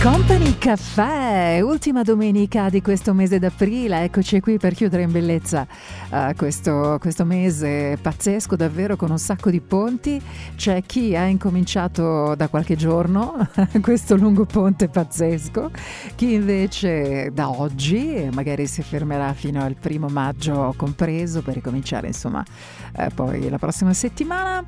Company Caffè, ultima domenica di questo mese d'aprile, eccoci qui per chiudere in bellezza uh, questo, questo, mese pazzesco davvero con un sacco di ponti. C'è chi ha incominciato da qualche giorno questo lungo ponte pazzesco, chi invece da oggi magari si fermerà fino al primo maggio compreso per ricominciare insomma uh, poi la prossima settimana.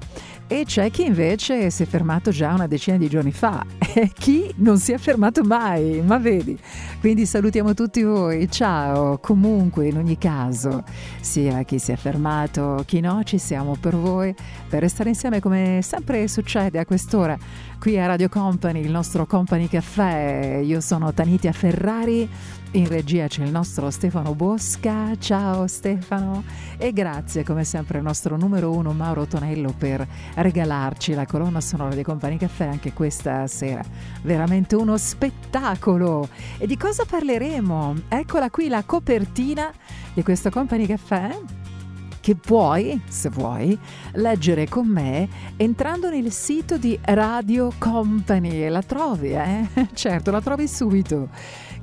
E c'è chi invece si è fermato già una decina di giorni fa. E chi non si è fermato mai, ma vedi. Quindi salutiamo tutti voi, ciao. Comunque, in ogni caso, sia chi si è fermato, chi no, ci siamo per voi, per restare insieme come sempre succede a quest'ora qui a Radio Company, il nostro Company Caffè. Io sono Tanitia Ferrari in regia c'è il nostro Stefano Bosca, ciao Stefano e grazie come sempre al nostro numero uno Mauro Tonello per regalarci la colonna sonora di Company Caffè anche questa sera. Veramente uno spettacolo! E di cosa parleremo? Eccola qui la copertina di questo Company Caffè che puoi, se vuoi, leggere con me entrando nel sito di Radio Company. La trovi, eh? Certo, la trovi subito.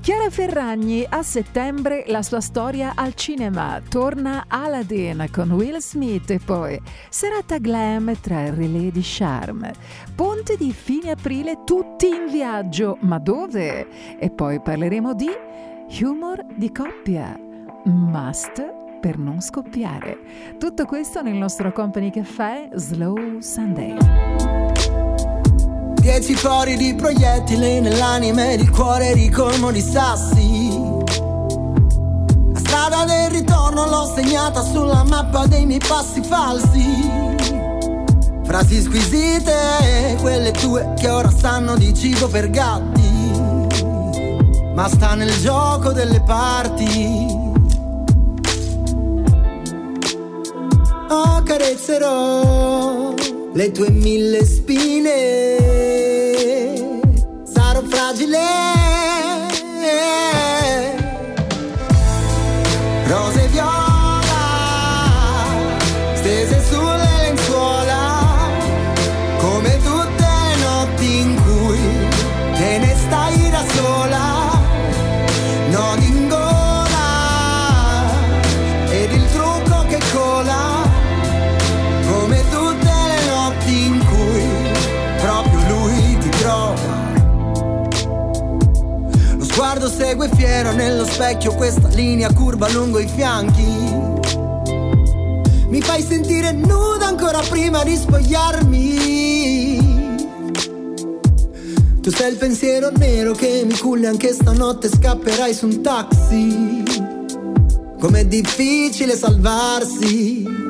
Chiara Ferragni a settembre la sua storia al cinema, torna Aladdin con Will Smith e poi serata glam tra relè di charme, ponte di fine aprile tutti in viaggio, ma dove? E poi parleremo di humor di coppia, must per non scoppiare. Tutto questo nel nostro Company Caffè Slow Sunday. Dieci fori di proiettili nell'anima ed il cuore ricolmo di sassi. La strada del ritorno l'ho segnata sulla mappa dei miei passi falsi. Frasi squisite, quelle tue che ora sanno di cibo per gatti. Ma sta nel gioco delle parti. Oh, carezzerò le tue mille spine. Sarò fragile segue fiero nello specchio questa linea curva lungo i fianchi. Mi fai sentire nuda ancora prima di spogliarmi. Tu sei il pensiero nero che mi culla anche stanotte scapperai su un taxi. Com'è difficile salvarsi.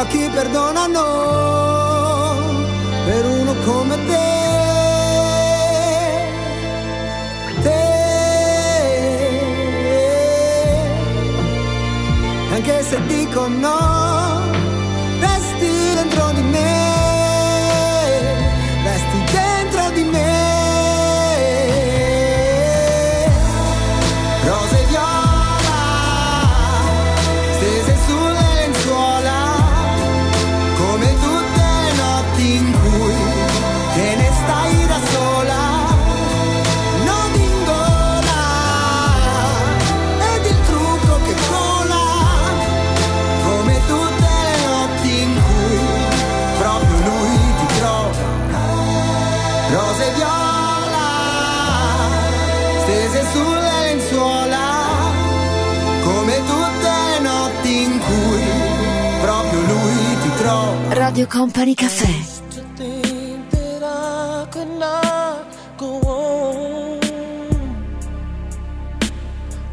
Occhi perdonano per uno come te. anche se dico no, Radio Company Cafe.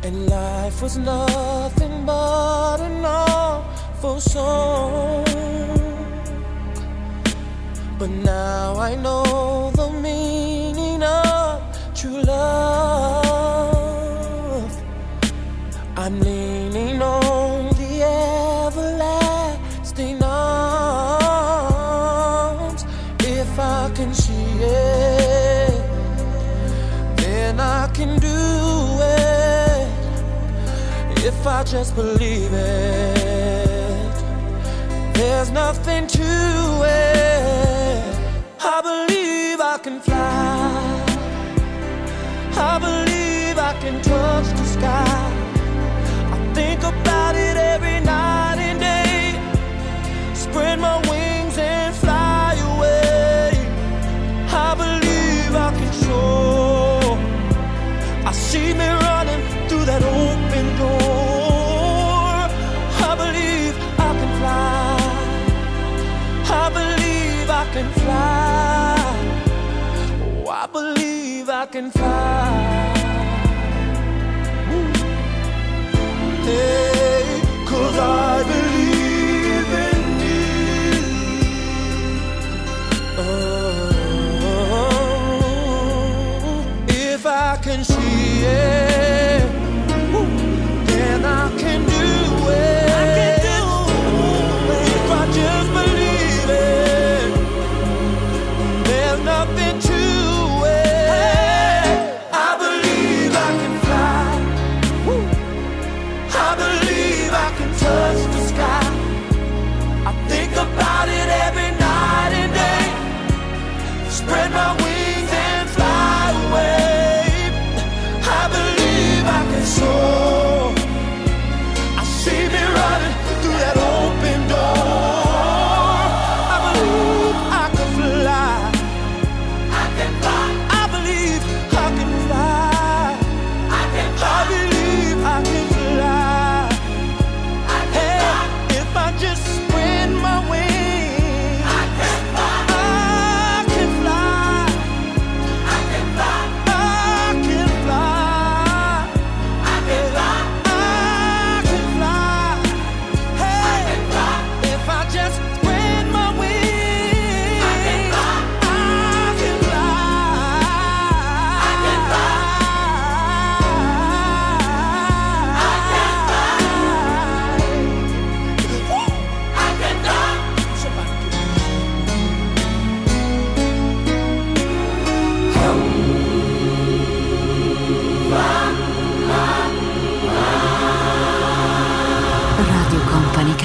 And life was nothing but an awful song. But now I know. Just believe it. There's nothing to it. I believe I can fly. I believe I can touch the sky. I can fly.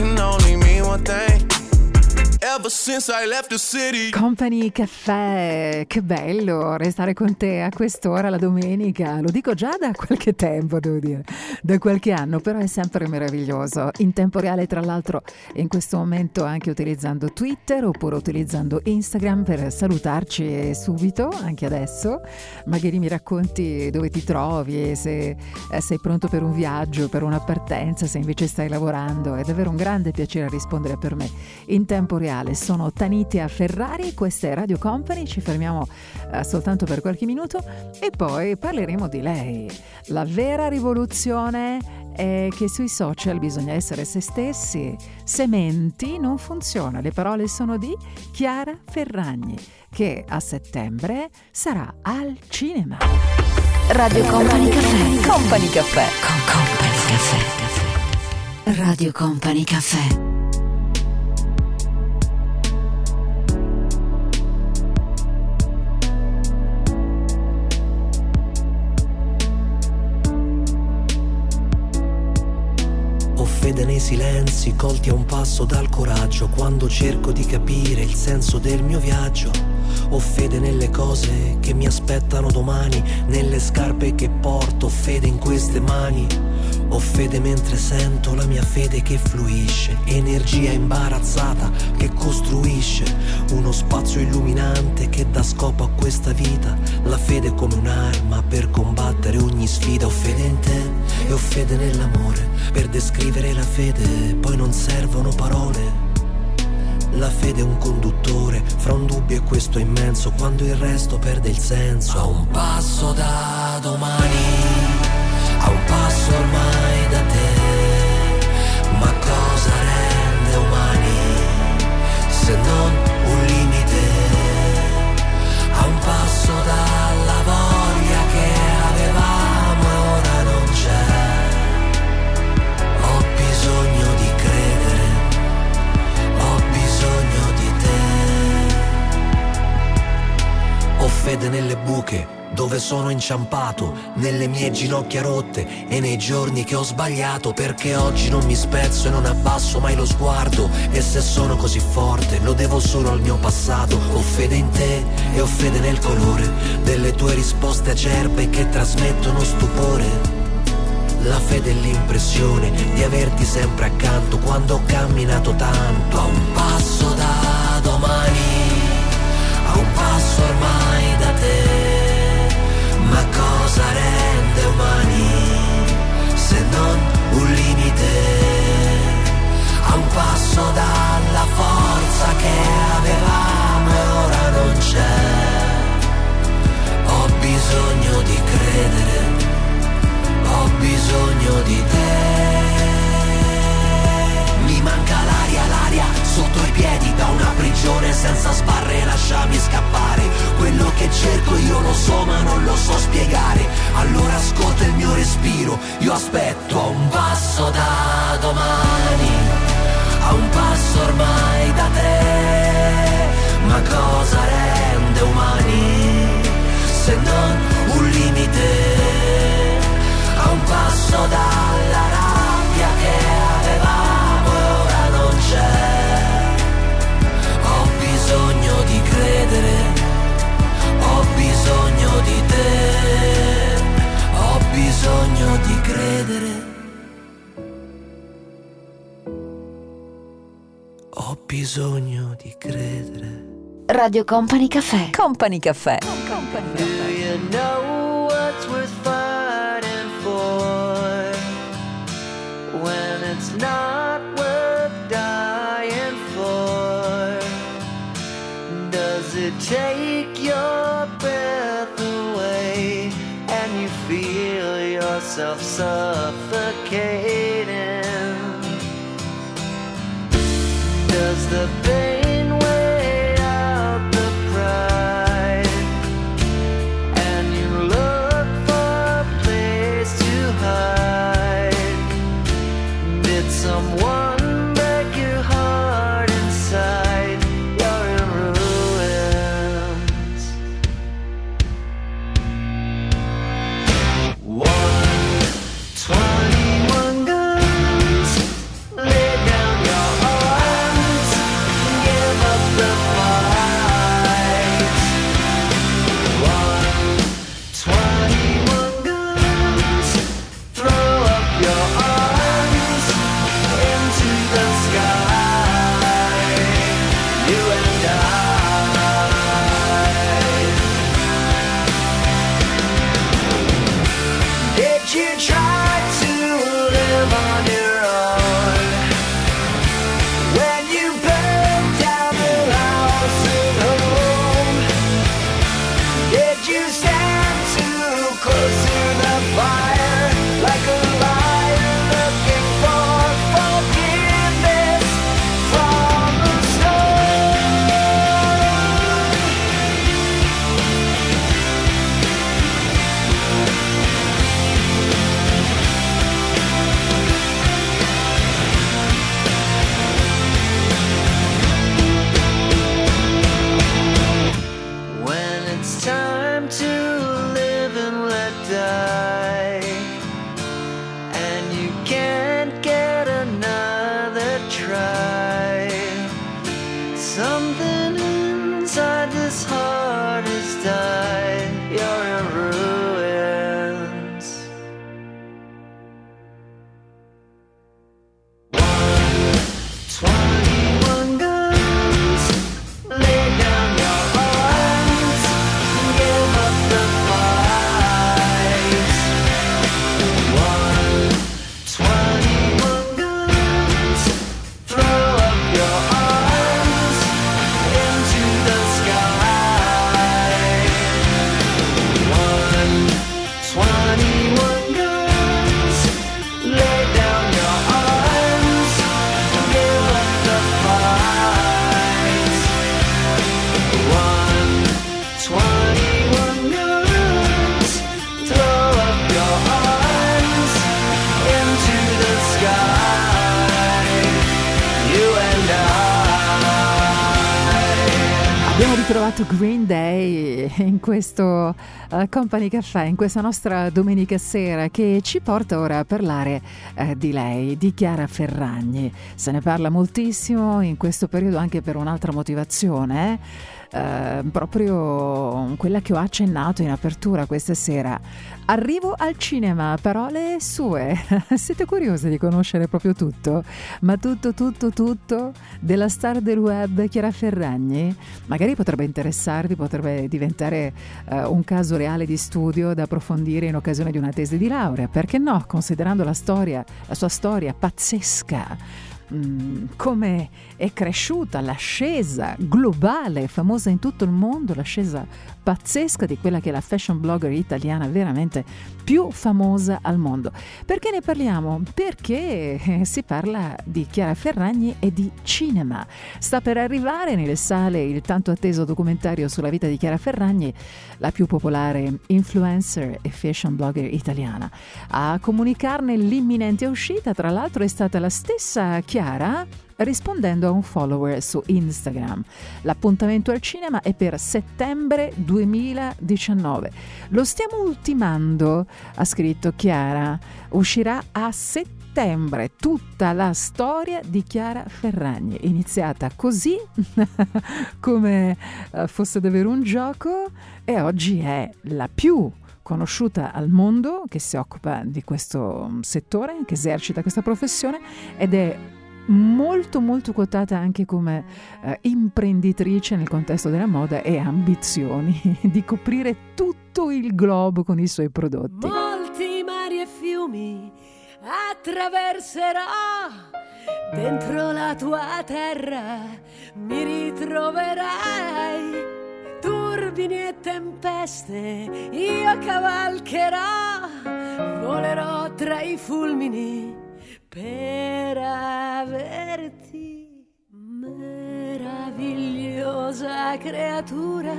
can only mean one thing. Company Caffè, che bello restare con te a quest'ora la domenica. Lo dico già da qualche tempo, devo dire, da qualche anno, però è sempre meraviglioso. In tempo reale, tra l'altro, in questo momento anche utilizzando Twitter oppure utilizzando Instagram per salutarci subito, anche adesso. Magari mi racconti dove ti trovi, se eh, sei pronto per un viaggio, per una partenza, se invece stai lavorando. È davvero un grande piacere rispondere per me in tempo reale. Sono Tanitia Ferrari, questa è Radio Company, ci fermiamo eh, soltanto per qualche minuto e poi parleremo di lei. La vera rivoluzione è che sui social bisogna essere se stessi. Sementi non funziona. Le parole sono di Chiara Ferragni, che a settembre sarà al cinema. Radio Company Caffè. Company Caffè. Con Company Caffè. Radio Company Caffè. Fede nei silenzi, colti a un passo dal coraggio, quando cerco di capire il senso del mio viaggio. Ho fede nelle cose che mi aspettano domani, nelle scarpe che porto, fede in queste mani. Ho fede mentre sento la mia fede che fluisce, energia imbarazzata che costruisce uno spazio illuminante che dà scopo a questa vita. La fede come un'arma per combattere ogni sfida. Ho fede in te e ho fede nell'amore per descrivere la fede, poi non servono parole. La fede è un conduttore fra un dubbio e questo immenso, quando il resto perde il senso. A un passo da domani a un passo ormai da te, ma cosa rende umani se non fede nelle buche dove sono inciampato, nelle mie ginocchia rotte e nei giorni che ho sbagliato, perché oggi non mi spezzo e non abbasso mai lo sguardo, e se sono così forte lo devo solo al mio passato, ho fede in te e ho fede nel colore delle tue risposte acerbe che trasmettono stupore. La fede è l'impressione di averti sempre accanto quando ho camminato tanto, a un passo da domani, a un passo ormai non un limite? A un passo dalla forza che avevamo e ora non c'è. Ho bisogno di credere, ho bisogno di te manca l'aria, l'aria sotto i piedi da una prigione senza sbarre, lasciami scappare. Quello che cerco io lo so ma non lo so spiegare. Allora ascolta il mio respiro, io aspetto a un passo da domani, a un passo ormai da te. Ma cosa rende umani se non un limite? A un passo dalla rabbia credere, ho bisogno di te, ho bisogno di credere. Ho bisogno di credere. Radio Company Caffè. Company Caffè. Do you yourself suffocating? Questo uh, Company Caffè, in questa nostra domenica sera che ci porta ora a parlare uh, di lei, di Chiara Ferragni. Se ne parla moltissimo in questo periodo anche per un'altra motivazione. Eh? Eh, proprio quella che ho accennato in apertura questa sera. Arrivo al cinema, parole sue. Siete curiosi di conoscere proprio tutto? Ma tutto, tutto, tutto della star del web Chiara Ferragni? Magari potrebbe interessarvi, potrebbe diventare eh, un caso reale di studio da approfondire in occasione di una tesi di laurea. Perché no? Considerando la storia, la sua storia pazzesca Mm, come è cresciuta l'ascesa globale, famosa in tutto il mondo, l'ascesa pazzesca di quella che è la fashion blogger italiana veramente più famosa al mondo. Perché ne parliamo? Perché eh, si parla di Chiara Ferragni e di cinema. Sta per arrivare nelle sale il tanto atteso documentario sulla vita di Chiara Ferragni, la più popolare influencer e fashion blogger italiana. A comunicarne l'imminente uscita, tra l'altro, è stata la stessa Chiara rispondendo a un follower su Instagram. L'appuntamento al cinema è per settembre 2019. Lo stiamo ultimando, ha scritto Chiara. Uscirà a settembre tutta la storia di Chiara Ferragni, iniziata così come eh, fosse davvero un gioco e oggi è la più conosciuta al mondo che si occupa di questo settore, che esercita questa professione ed è molto molto quotata anche come eh, imprenditrice nel contesto della moda e ambizioni di coprire tutto il globo con i suoi prodotti. Molti mari e fiumi attraverserò. Dentro la tua terra mi ritroverai. Turbini e tempeste io cavalcherò. Volerò tra i fulmini per meravigliosa creatura,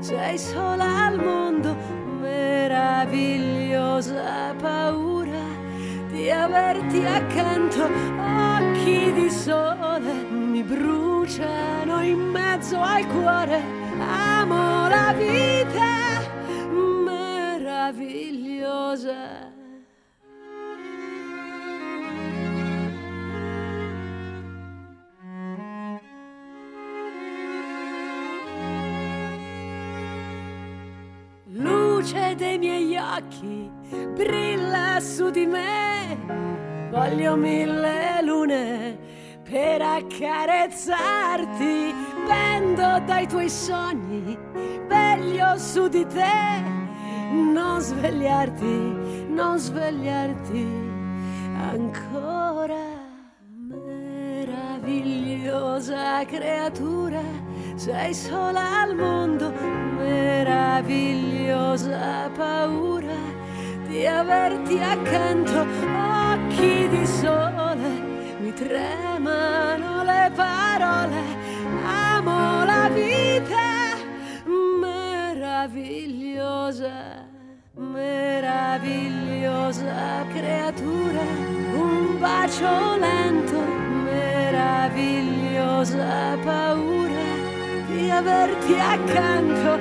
sei sola al mondo, meravigliosa paura di averti accanto, occhi di sole mi bruciano in mezzo al cuore, amo la vita meravigliosa occhi brilla su di me. Voglio mille lune per accarezzarti. Pendo dai tuoi sogni, veglio su di te. Non svegliarti, non svegliarti ancora. Meravigliosa creatura, sei sola al mondo meravigliosa paura di averti accanto, occhi di sole, mi tremano le parole, amo la vita meravigliosa, meravigliosa creatura, un bacio lento, meravigliosa paura di averti accanto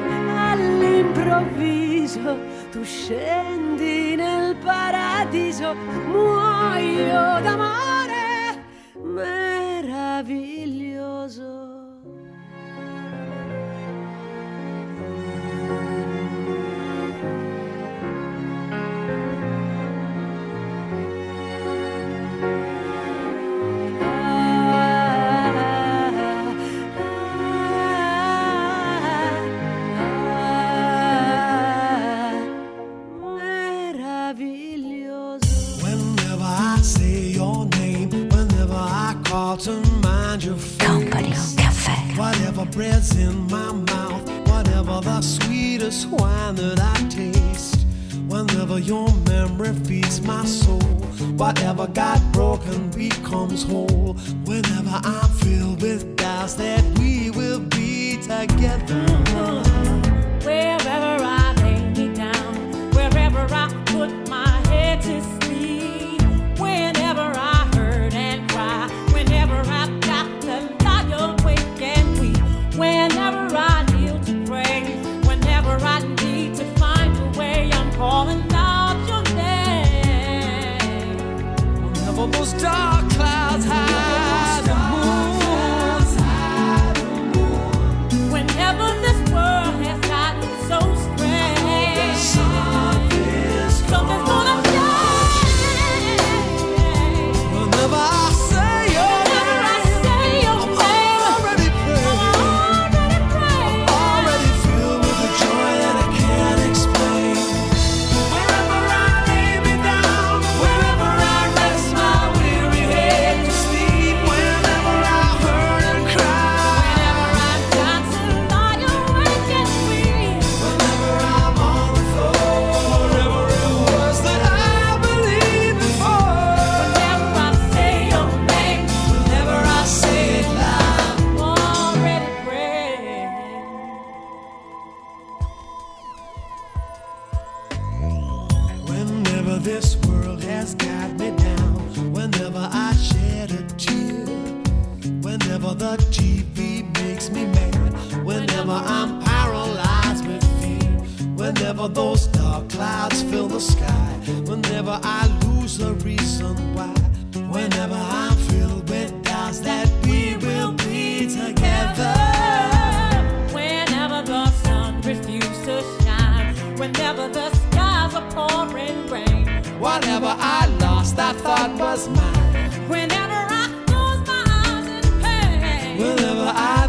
all'improvviso. Tu scendi nel paradiso, muoio d'amore meraviglioso. Bread's in my mouth, whatever the sweetest wine that I taste. Whenever your memory feeds my soul, whatever got broken becomes whole. Whenever I'm filled with doubts that we will be together. Wherever I lay me down, wherever I put my head to calling out your name. Never those dark. World has got me down, whenever I shed a tear, whenever the TV makes me mad, whenever I'm paralyzed with fear, whenever those dark clouds fill the sky, whenever I lose the reason why, whenever I'm filled with doubts that we will be together. Whenever the sun refuses to shine, whenever the Whatever I lost, I thought was mine. whenever I close my eyes in pain, Whenever I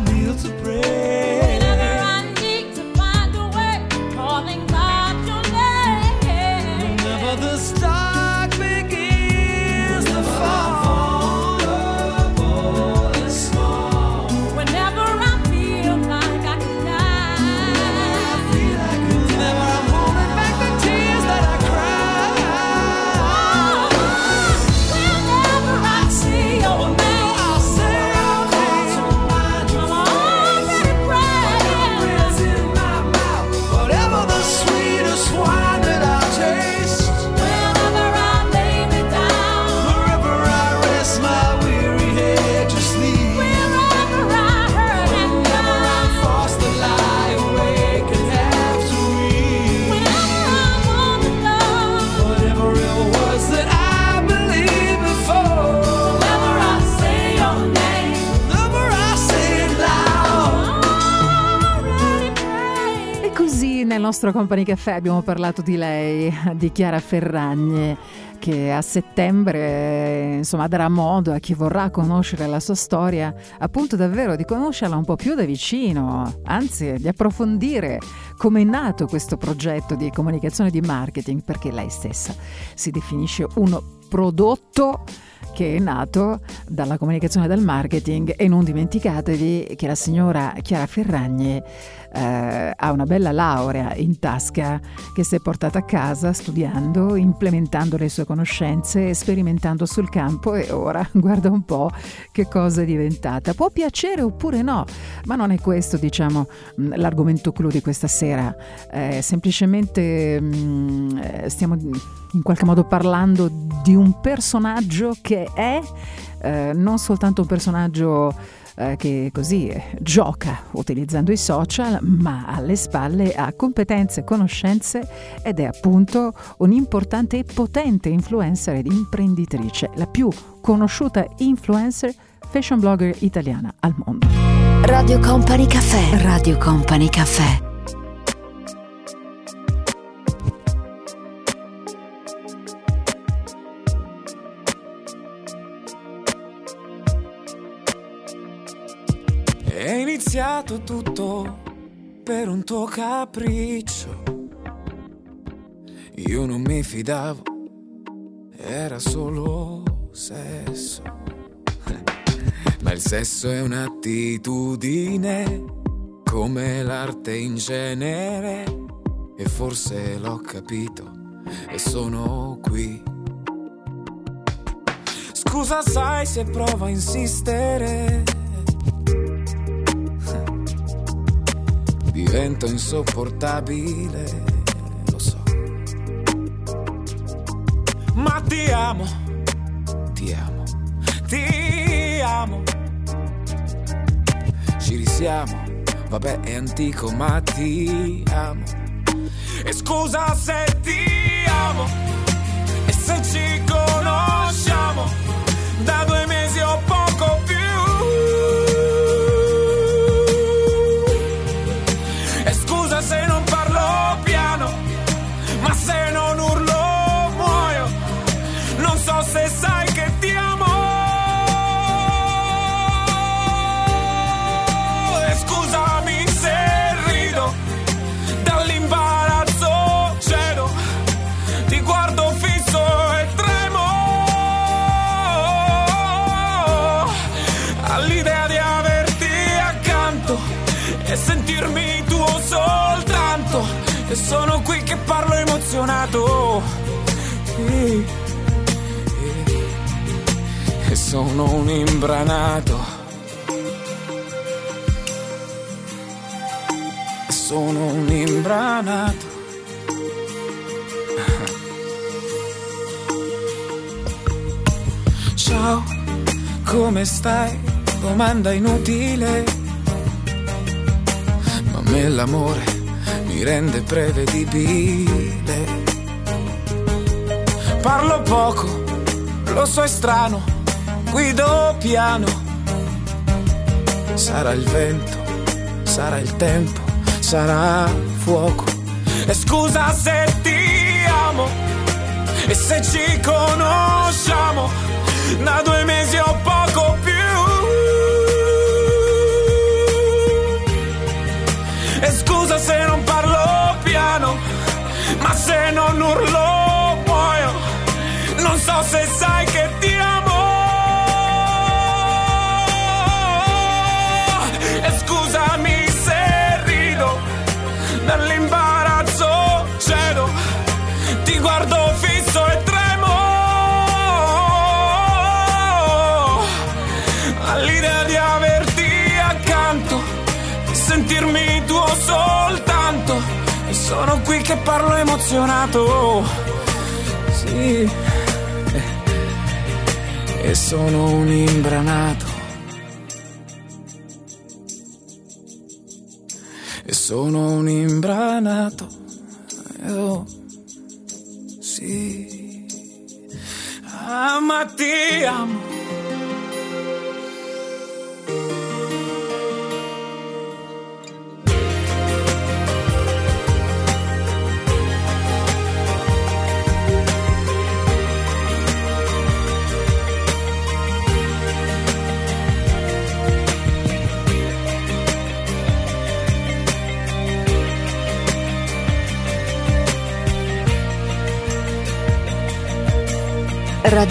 nostro Company Caffè abbiamo parlato di lei, di Chiara Ferragni, che a settembre insomma darà modo a chi vorrà conoscere la sua storia, appunto davvero di conoscerla un po' più da vicino, anzi di approfondire come è nato questo progetto di comunicazione e di marketing, perché lei stessa si definisce un prodotto che è nato dalla comunicazione e dal marketing. E non dimenticatevi che la signora Chiara Ferragni eh, ha una bella laurea in tasca che si è portata a casa studiando, implementando le sue conoscenze, sperimentando sul campo e ora guarda un po' che cosa è diventata. Può piacere oppure no, ma non è questo diciamo mh, l'argomento clou di questa sera, Eh, semplicemente mh, eh, stiamo in qualche modo parlando di un personaggio che è eh, non soltanto un personaggio eh, che così eh, gioca utilizzando i social, ma alle spalle ha competenze e conoscenze ed è appunto un'importante e potente influencer ed imprenditrice, la più conosciuta influencer fashion blogger italiana al mondo. Radio Company Caffè. Radio Company Caffè. Iniziato tutto per un tuo capriccio. Io non mi fidavo, era solo sesso. Ma il sesso è un'attitudine, come l'arte in genere. E forse l'ho capito e sono qui. Scusa, sai se provo a insistere. Divento insopportabile, lo so. Ma ti amo, ti amo, ti amo. Ci risiamo, vabbè è antico, ma ti amo. E scusa se sono un imbranato. Sono un imbranato. Ciao, come stai? Domanda inutile. Ma a me l'amore mi rende prevedibile. Parlo poco, lo so è strano guido piano. Sarà il vento, sarà il tempo, sarà fuoco. E scusa se ti amo, e se ci conosciamo da due mesi o poco più. E scusa se non parlo piano, ma se non urlo muoio. Non so se sai che che parlo emozionato. Sì. E sono un imbranato. E sono un imbranato.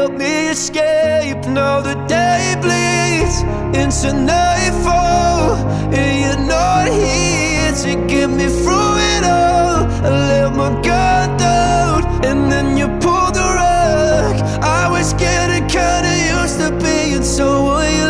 help me escape. Now the day bleeds into nightfall, and you're not here to get me through it all. I let my guard down, and then you pulled the rug. I was getting kinda used to being someone you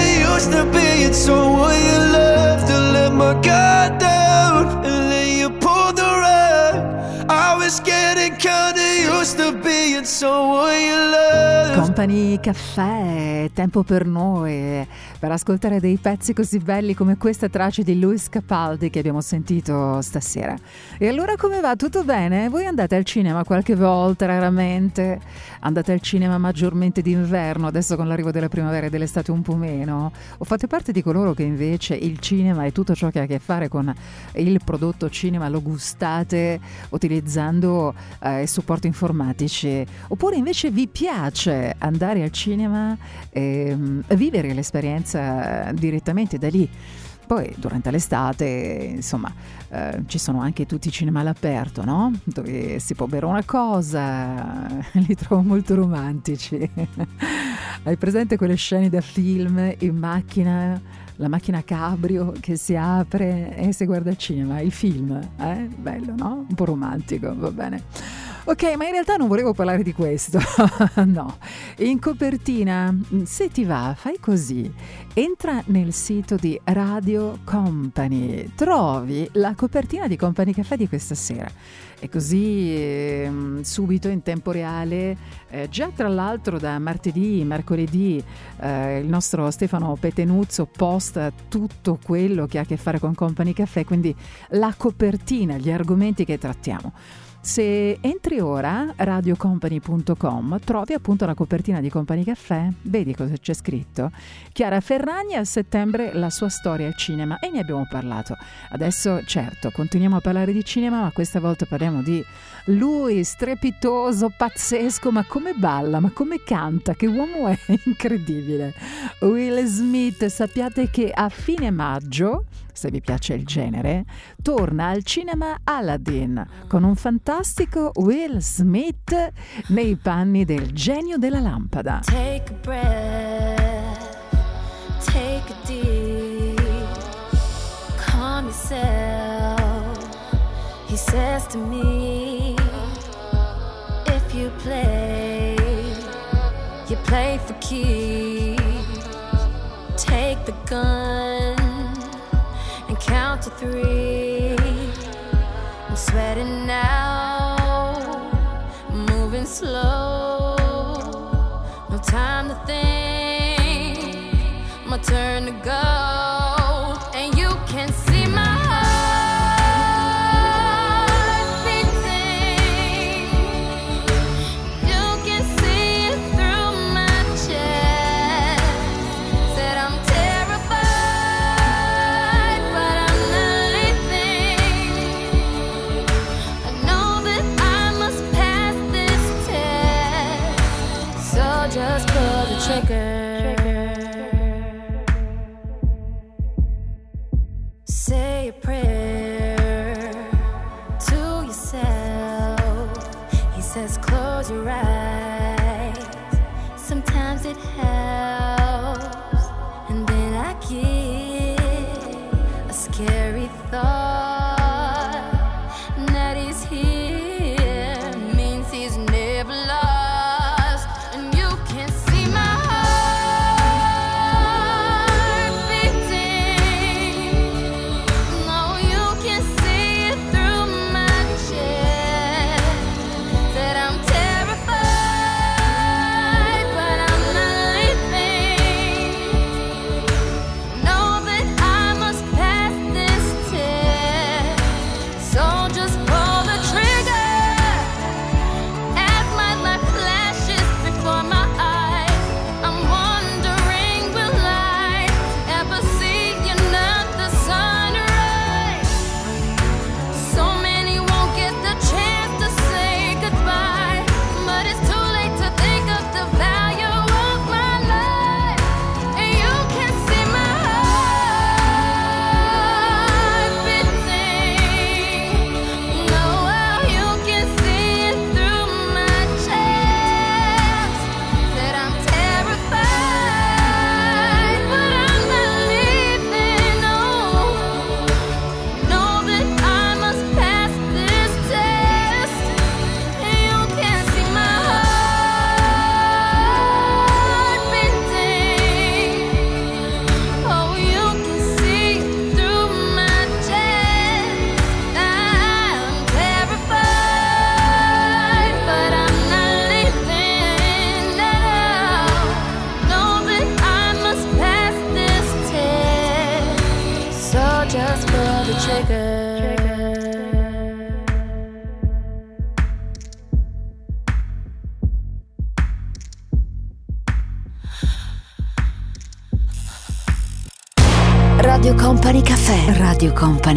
used to being someone you loved. To let my guard down, and then you pulled the rug. I was getting kinda used to and so will your love. Company Caffè, tempo per noi, per ascoltare dei pezzi così belli come questa traccia di Luis Capaldi che abbiamo sentito stasera. E allora come va? Tutto bene? Voi andate al cinema qualche volta, raramente? Andate al cinema maggiormente d'inverno, adesso con l'arrivo della primavera e dell'estate un po' meno? O fate parte di coloro che invece il cinema e tutto ciò che ha a che fare con il prodotto cinema lo gustate utilizzando eh, supporti informatici? Oppure invece vi piace andare al cinema e mm, vivere l'esperienza direttamente da lì? Poi durante l'estate, insomma, eh, ci sono anche tutti i cinema all'aperto, no? Dove si può bere una cosa, li trovo molto romantici. Hai presente quelle scene da film in macchina? La macchina cabrio che si apre e si guarda il cinema, il film, eh? Bello, no? Un po' romantico, va bene. Ok, ma in realtà non volevo parlare di questo. no. In copertina, se ti va, fai così. Entra nel sito di Radio Company, trovi la copertina di Company Caffè di questa sera. E così eh, subito in tempo reale, eh, già tra l'altro da martedì, mercoledì, eh, il nostro Stefano Petenuzzo posta tutto quello che ha a che fare con Company Caffè, quindi la copertina, gli argomenti che trattiamo. Se entri ora radiocompany.com trovi appunto la copertina di Company Caffè, vedi cosa c'è scritto. Chiara Ferragni a settembre la sua storia al cinema e ne abbiamo parlato. Adesso certo, continuiamo a parlare di cinema, ma questa volta parliamo di lui, strepitoso, pazzesco, ma come balla, ma come canta, che uomo è, incredibile. Will Smith, sappiate che a fine maggio, se vi piace il genere, torna al cinema Aladdin con un fantastico Will Smith nei panni del genio della lampada. Take a breath, take a deep, calm yourself. He says to me, play, you play for keeps. Take the gun and count to three. I'm sweating now, moving slow. No time to think, my turn to go.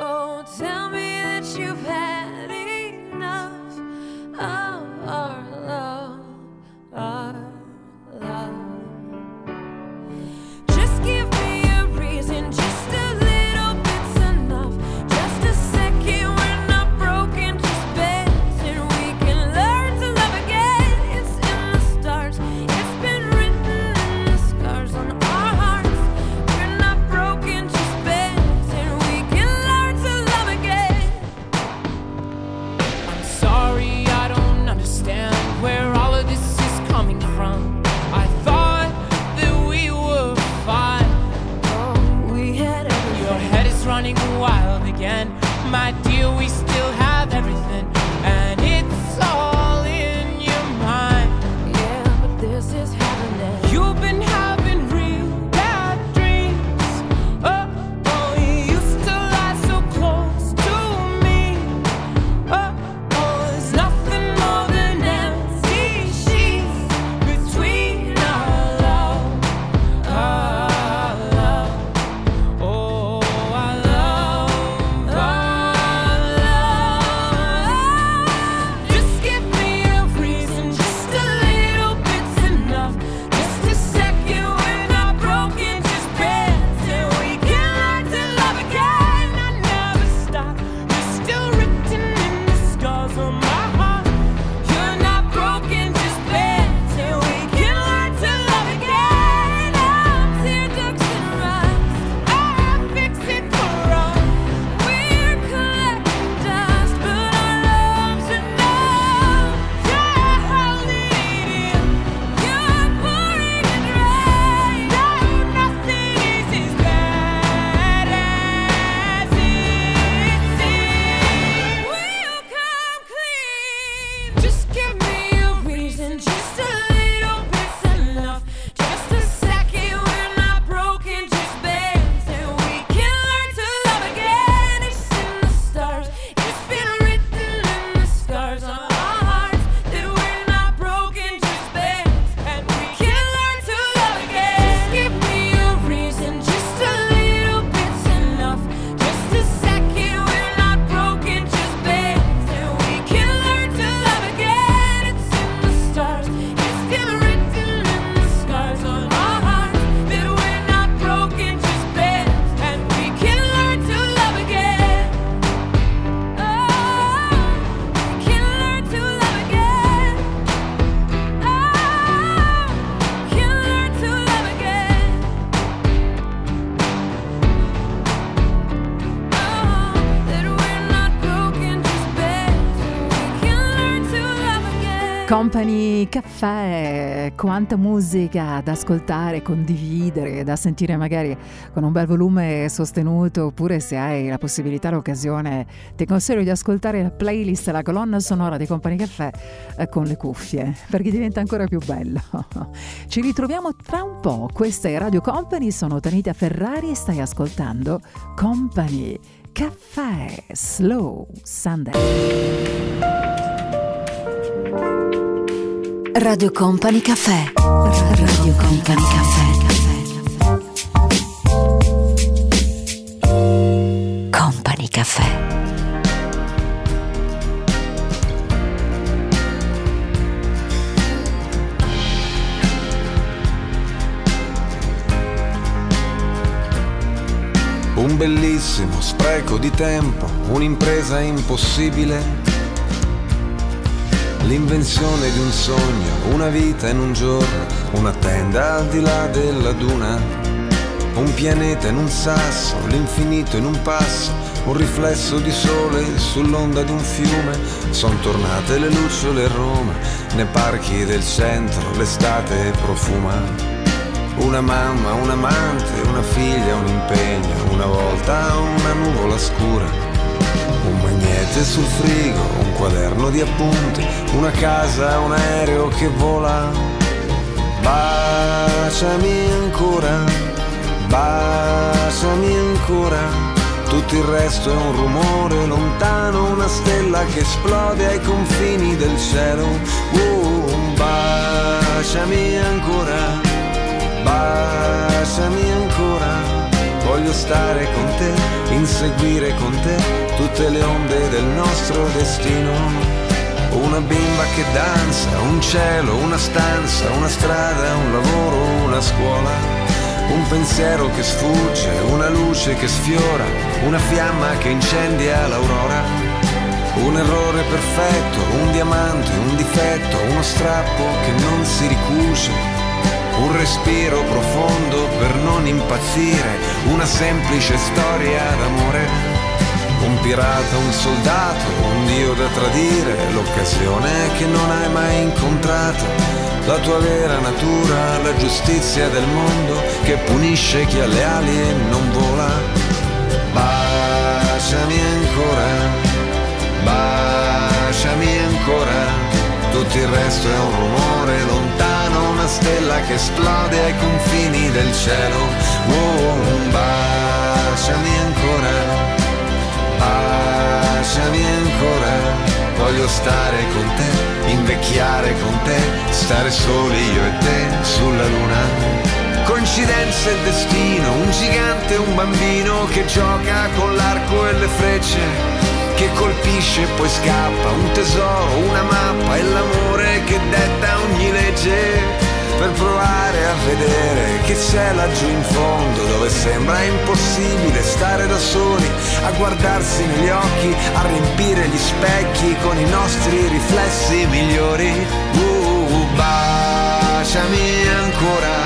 Oh, oh, tell me that you've had enough of Company Caffè, quanta musica da ascoltare, condividere, da sentire magari con un bel volume sostenuto, oppure se hai la possibilità, l'occasione, ti consiglio di ascoltare la playlist, la colonna sonora di Company Caffè eh, con le cuffie, perché diventa ancora più bello. Ci ritroviamo tra un po', questa è Radio Company, sono Tanita Ferrari e stai ascoltando Company Caffè Slow Sunday. Radio Company Caffè. Radio Company Caffè. Company Caffè. Un bellissimo spreco di tempo, un'impresa impossibile. L'invenzione di un sogno, una vita in un giorno, una tenda al di là della duna. Un pianeta in un sasso, l'infinito in un passo, un riflesso di sole sull'onda di un fiume. Son tornate le lucciole a Roma, nei parchi del centro l'estate profuma. una mamma, un amante, una figlia, un impegno, una volta una nuvola scura, magnete sul frigo, un quaderno di appunti, una casa, un aereo che vola. Baciami ancora, baciami ancora. Tutto il resto è un rumore lontano, una stella che esplode ai confini del cielo. Uh, baciami ancora, baciami ancora. Voglio stare con te, inseguire con te tutte le onde del nostro destino. Una bimba che danza, un cielo, una stanza, una strada, un lavoro, una scuola. Un pensiero che sfugge, una luce che sfiora, una fiamma che incendia l'aurora. Un errore perfetto, un diamante, un difetto, uno strappo che non si ricuce. Un respiro profondo per non impazzire, una semplice storia d'amore. Un pirata, un soldato, un dio da tradire, l'occasione che non hai mai incontrato, la tua vera natura, la giustizia del mondo che punisce chi ha le ali e non vola. Baciami ancora, baciami ancora, tutto il resto è un rumore lontano, stella che esplode ai confini del cielo. Oh, baciami ancora baciami ancora, voglio stare con te, invecchiare con te, stare soli io e te sulla luna. Coincidenza e destino, un gigante e un bambino che gioca con l'arco e le frecce, che colpisce e poi scappa, un tesoro, una mappa e l'amore che detta ogni legge per provare a vedere che c'è laggiù in fondo dove sembra impossibile stare da soli, a guardarsi negli occhi, a riempire gli specchi con i nostri riflessi migliori. Uh, baciami ancora,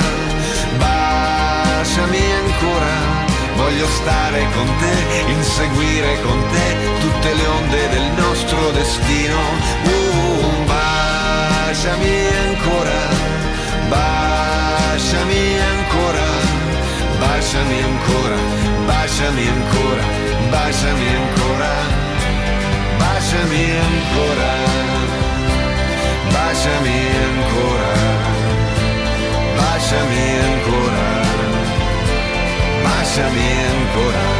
baciami ancora. Voglio stare con te, inseguire con te tutte le onde del nostro destino. Uh, baciami ancora baciami ancora, baciami ancora, baciami ancora, baciami ancora, baciami ancora, baciami ancora, baciami ancora, baciami ancora.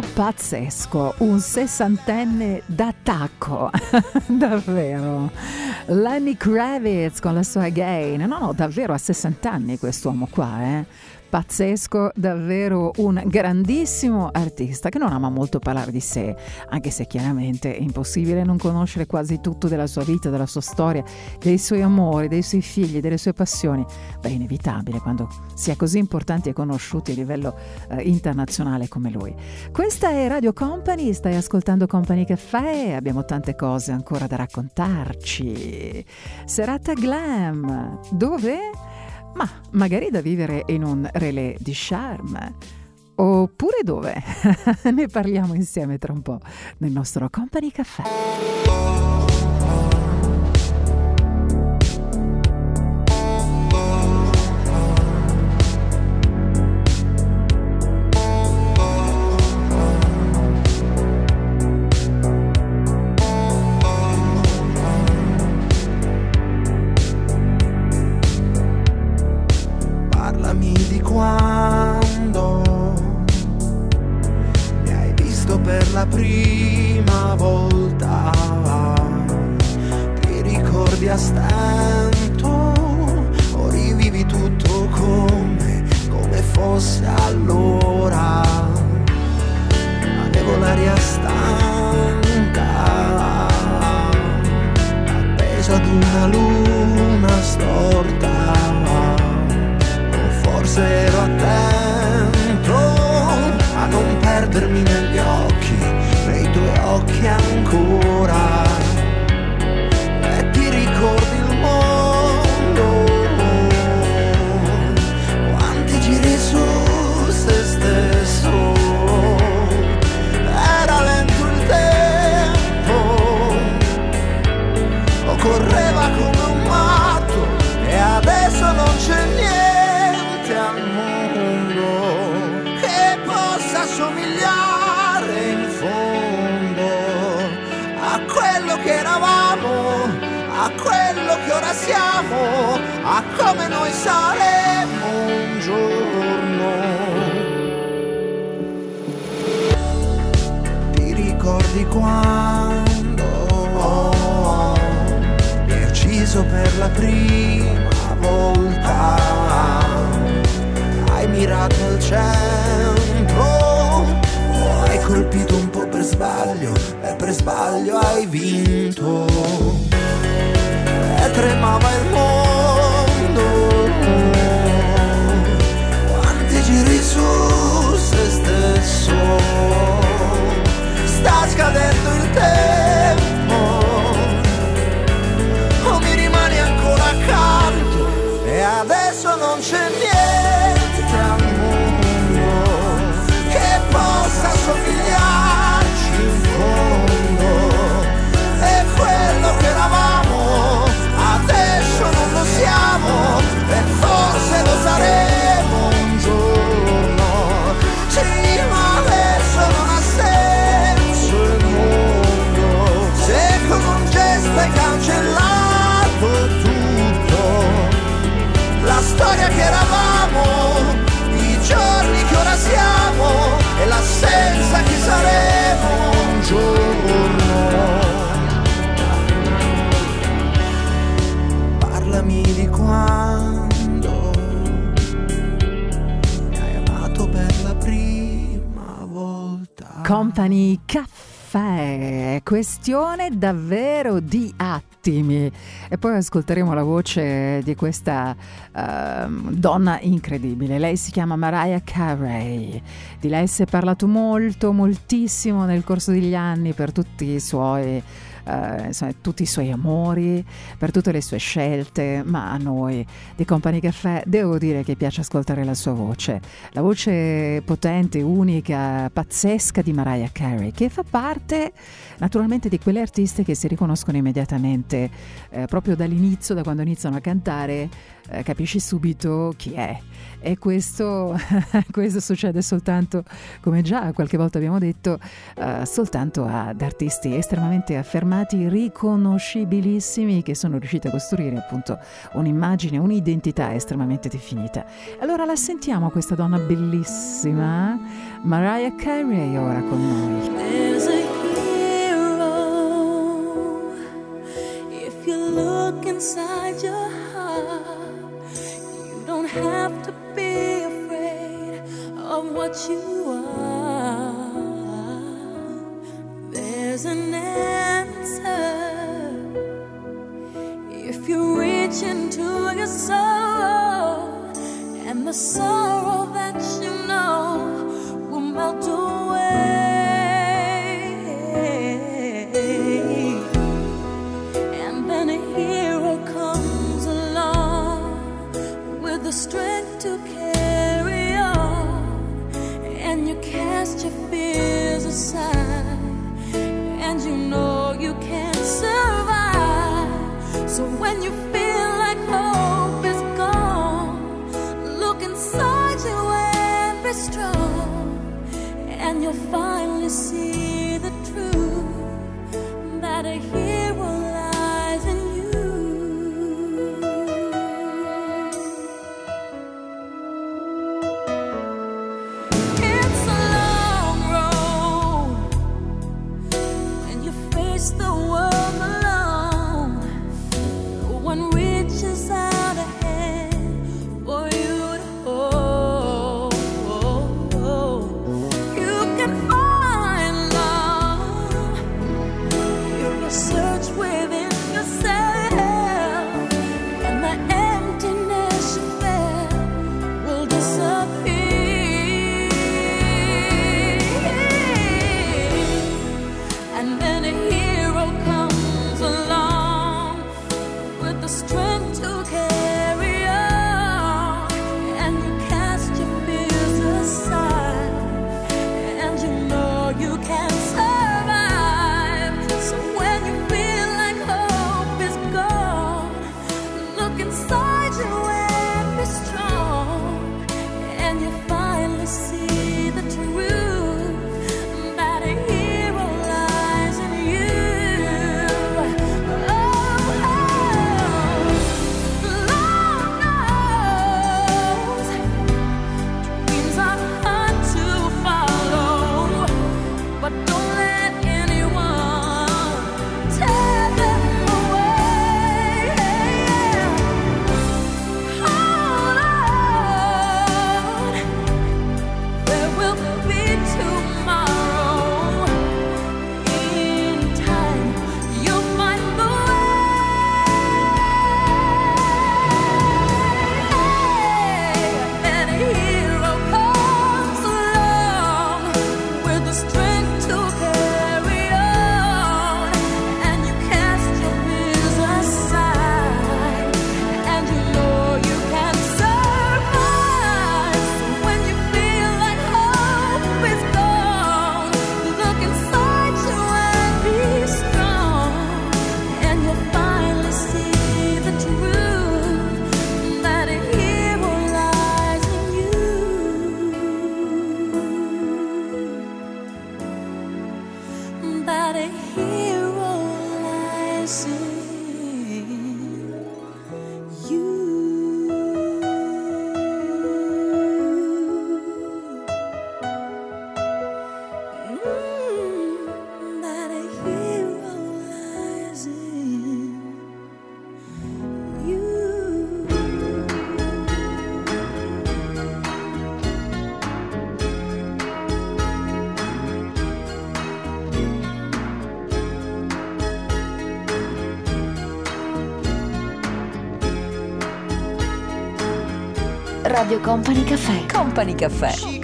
Pazzesco, un sessantenne d'attacco, davvero. Lenny Kravitz con la sua Again, no no, davvero a 60 anni quest'uomo qua, eh pazzesco, davvero un grandissimo artista che non ama molto parlare di sé, anche se chiaramente è impossibile non conoscere quasi tutto della sua vita, della sua storia, dei suoi amori, dei suoi figli, delle sue passioni. Beh, è inevitabile quando si è così importanti e conosciuti a livello eh, internazionale come lui. Questa è Radio Company, stai ascoltando Company Caffè, abbiamo tante cose ancora da raccontarci. Serata glam, dove? Ma magari da vivere in un relè di charme. Oppure dove? ne parliamo insieme tra un po' nel nostro Company Caffè. Ricordi quando mi hai ucciso per la prima volta? Hai mirato al centro hai colpito un po' per sbaglio e per sbaglio hai vinto. E tremava il mondo. Quanti giri su se stesso. Sta scadendo il Company Caffè, questione davvero di attimi. E poi ascolteremo la voce di questa ehm, donna incredibile. Lei si chiama Mariah Carey. Di lei si è parlato molto, moltissimo nel corso degli anni per tutti i suoi eh, insomma, tutti i suoi amori, per tutte le sue scelte, ma a noi di Company Caffè devo dire che piace ascoltare la sua voce, la voce potente, unica, pazzesca di Mariah Carey, che fa parte naturalmente di quelle artiste che si riconoscono immediatamente eh, proprio dall'inizio, da quando iniziano a cantare, eh, capisci subito chi è. E questo, questo, succede soltanto, come già qualche volta abbiamo detto, eh, soltanto ad artisti estremamente affermati, riconoscibilissimi, che sono riusciti a costruire appunto un'immagine, un'identità estremamente definita. Allora la sentiamo questa donna bellissima, Mariah Carey, ora con noi. inside your don't have to be afraid of what you are. There's an answer if you reach into your soul, and the sorrow that you know will melt away. cast your fears aside, and you know you can survive. So when you feel like hope is gone, look inside you and be strong, and you'll finally see the truth that a hero. Company Caffè. Company Caffè.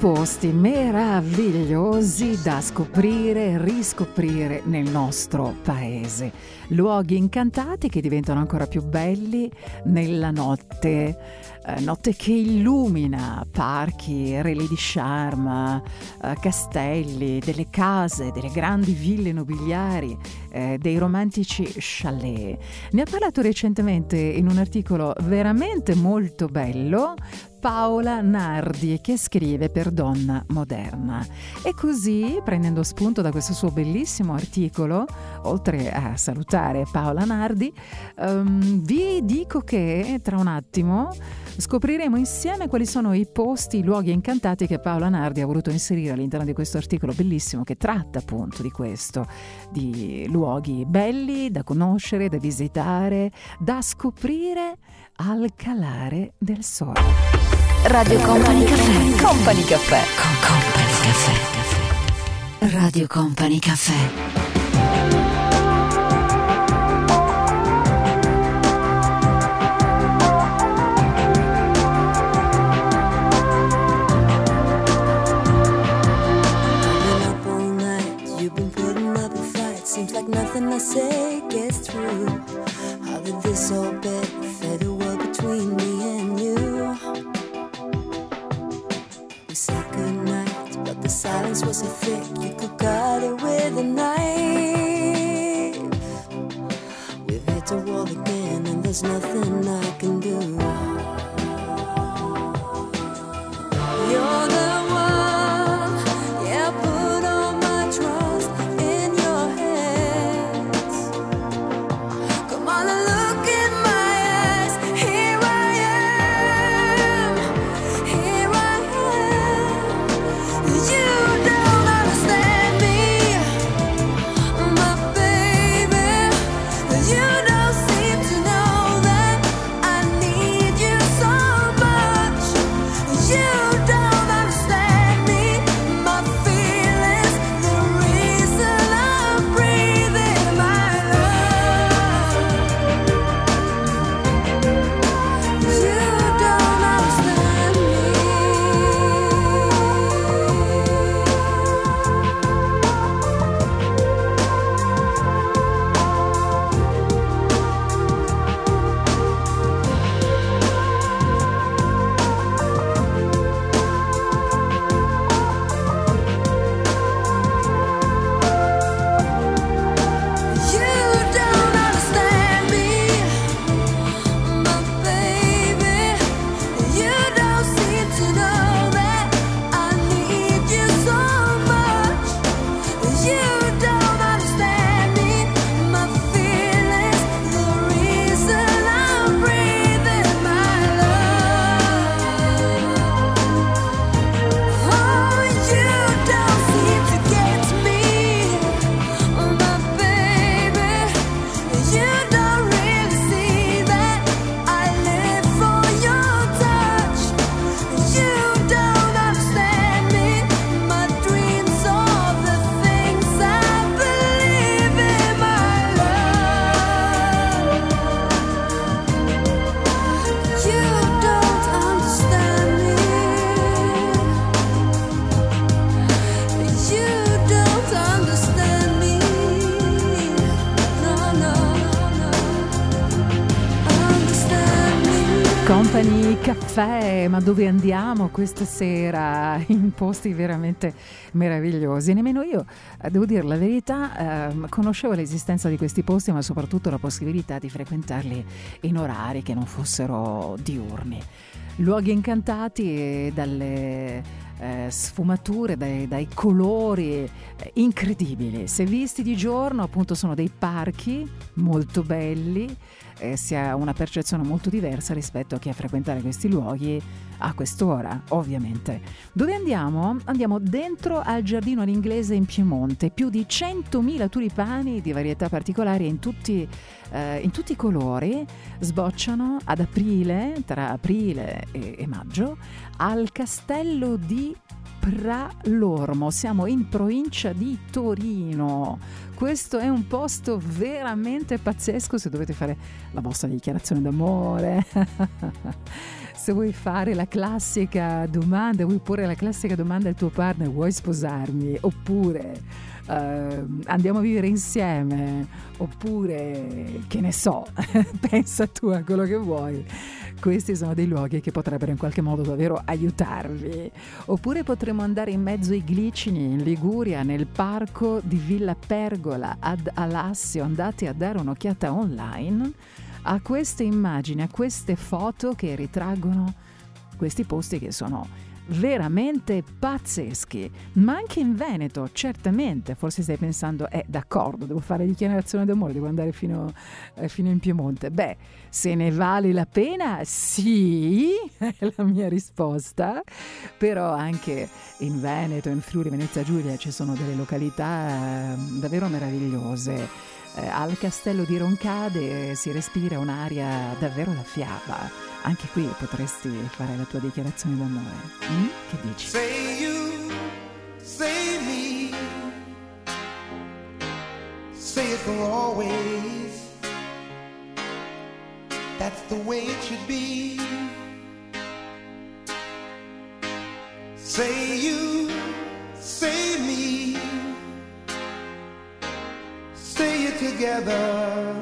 Posti meravigliosi da scoprire e riscoprire nel nostro paese. Luoghi incantati che diventano ancora più belli nella notte, eh, notte che illumina parchi, relè di charme, eh, castelli, delle case, delle grandi ville nobiliari, eh, dei romantici chalet. Ne ha parlato recentemente in un articolo veramente molto bello Paola Nardi che scrive per Donna Moderna. E così, prendendo spunto da questo suo bellissimo articolo, oltre a salutare Paola Nardi, ehm, vi dico che tra un attimo scopriremo insieme quali sono i posti, i luoghi incantati che Paola Nardi ha voluto inserire all'interno di questo articolo bellissimo che tratta appunto di questo, di luoghi belli da conoscere, da visitare, da scoprire al calare del sole. Radio Company Caffè. Company Caffè. Con Company Caffè. Radio Company Caffè. Been up all night, you've been putting up a fight. Seems like nothing I say gets through. How did this all benefit silence was so thick you could cut it with a knife. We've hit a wall again, and there's nothing I can do. You're the ma dove andiamo questa sera? In posti veramente meravigliosi. Nemmeno io, eh, devo dire la verità, ehm, conoscevo l'esistenza di questi posti, ma soprattutto la possibilità di frequentarli in orari che non fossero diurni. Luoghi incantati dalle eh, sfumature, dai, dai colori eh, incredibili. Se visti di giorno, appunto, sono dei parchi molto belli eh, si ha una percezione molto diversa rispetto a chi a frequentare questi luoghi a quest'ora, ovviamente. Dove andiamo? Andiamo dentro al giardino all'inglese in Piemonte, più di 100.000 tulipani di varietà particolari in tutti, eh, in tutti i colori sbocciano ad aprile, tra aprile e, e maggio, al castello di Pralormo. Siamo in provincia di Torino. Questo è un posto veramente pazzesco se dovete fare la vostra dichiarazione d'amore. se vuoi fare la classica domanda, vuoi porre la classica domanda al tuo partner, vuoi sposarmi? Oppure eh, andiamo a vivere insieme? Oppure, che ne so, pensa tu a quello che vuoi. Questi sono dei luoghi che potrebbero in qualche modo davvero aiutarvi. Oppure potremmo andare in mezzo ai glicini in Liguria, nel parco di Villa Pergola ad Alassio. Andate a dare un'occhiata online a queste immagini, a queste foto che ritraggono questi posti che sono veramente pazzeschi, ma anche in Veneto, certamente, forse stai pensando, eh d'accordo, devo fare dichiarazione d'amore, devo andare fino, eh, fino in Piemonte. Beh, se ne vale la pena, sì, è la mia risposta, però anche in Veneto, in Friuli, Venezia Giulia ci sono delle località eh, davvero meravigliose. Eh, al castello di Roncade si respira un'aria davvero da fiaba. Anche qui potresti fare la tua dichiarazione d'amore. Mm? Che dici? Say you, say me, say it for always. That's the way it should be. Say you, say me, say it together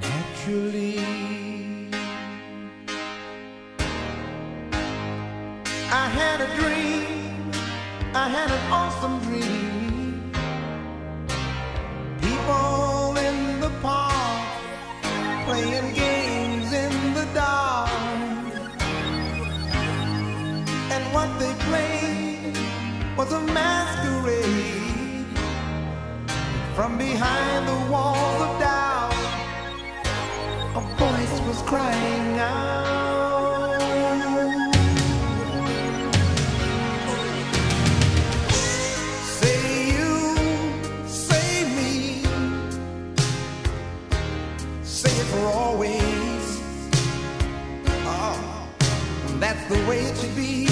naturally. I had a dream, I had an awesome dream. People in the park playing games in the dark. And what they played was a masquerade from behind the walls of doubt. A voice was crying out. That's the way it should be.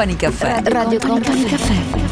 Company Caffè. Radio Company Caffè. Company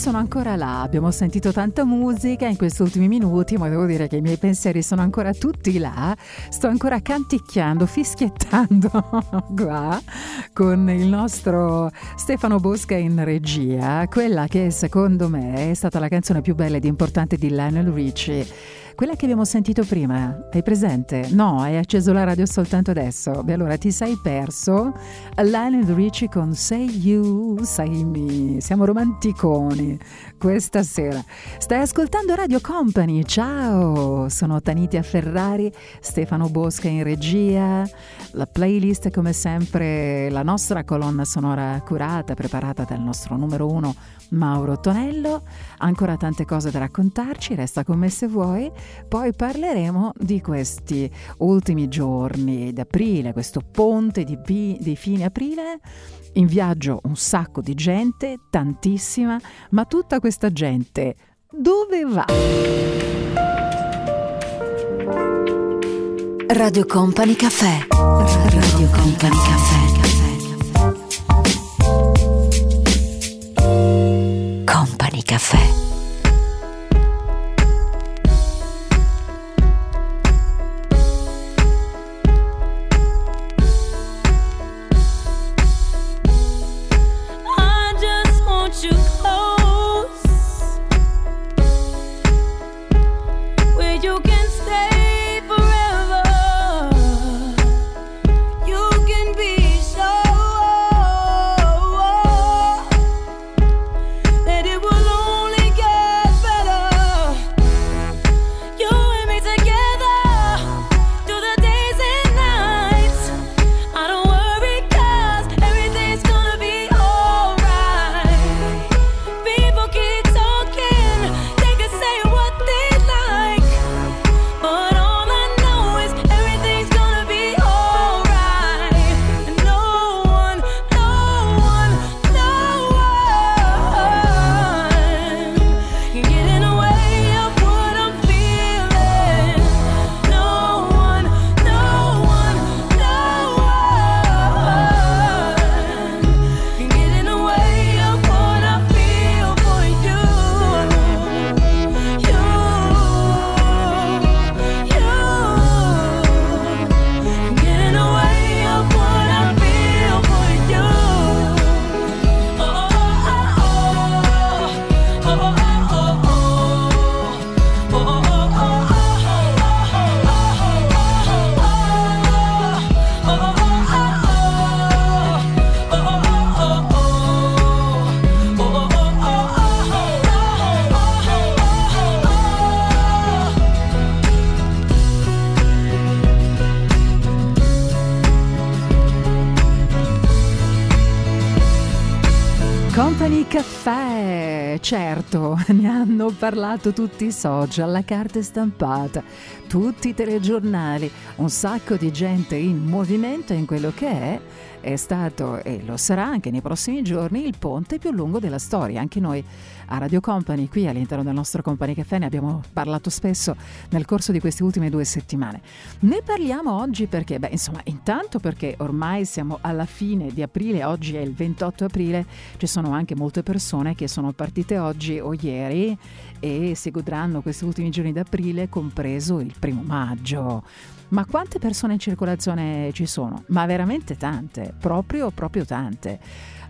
sono ancora là, abbiamo sentito tanta musica in questi ultimi minuti, ma devo dire che i miei pensieri sono ancora tutti là, sto ancora canticchiando, fischiettando qua con il nostro Stefano Bosca in regia, quella che secondo me è stata la canzone più bella ed importante di Lionel Richie. Quella che abbiamo sentito prima, hai presente? No, hai acceso la radio soltanto adesso. Beh, allora ti sei perso Lionel Richie con Say You, Say Me. Siamo romanticoni questa sera. Stai ascoltando Radio Company. Ciao, sono Tanitia Ferrari, Stefano Bosca in regia. La playlist è come sempre la nostra colonna sonora curata, preparata dal nostro numero uno Mauro Tonello. Ancora tante cose da raccontarci, resta con me se vuoi. Poi parleremo di questi ultimi giorni d'aprile, questo ponte di, di fine aprile. In viaggio un sacco di gente, tantissima, ma tutta questa gente dove va? Radio Company Caffè. Radio Company Caffè. Company Caffè. Caffè, certo, ne hanno parlato tutti i social, la carta stampata, tutti i telegiornali, un sacco di gente in movimento in quello che è è stato e lo sarà anche nei prossimi giorni il ponte più lungo della storia. Anche noi a Radio Company, qui all'interno del nostro Company Caffè, ne abbiamo parlato spesso nel corso di queste ultime due settimane. Ne parliamo oggi perché, beh, insomma, intanto perché ormai siamo alla fine di aprile, oggi è il 28 aprile, ci sono anche molte persone che sono partite oggi o ieri e si godranno questi ultimi giorni d'aprile, compreso il primo maggio. Ma quante persone in circolazione ci sono? Ma veramente tante, proprio, proprio tante.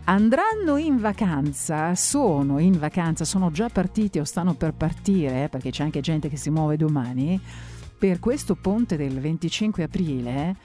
Andranno in vacanza, sono in vacanza, sono già partiti o stanno per partire, perché c'è anche gente che si muove domani, per questo ponte del 25 aprile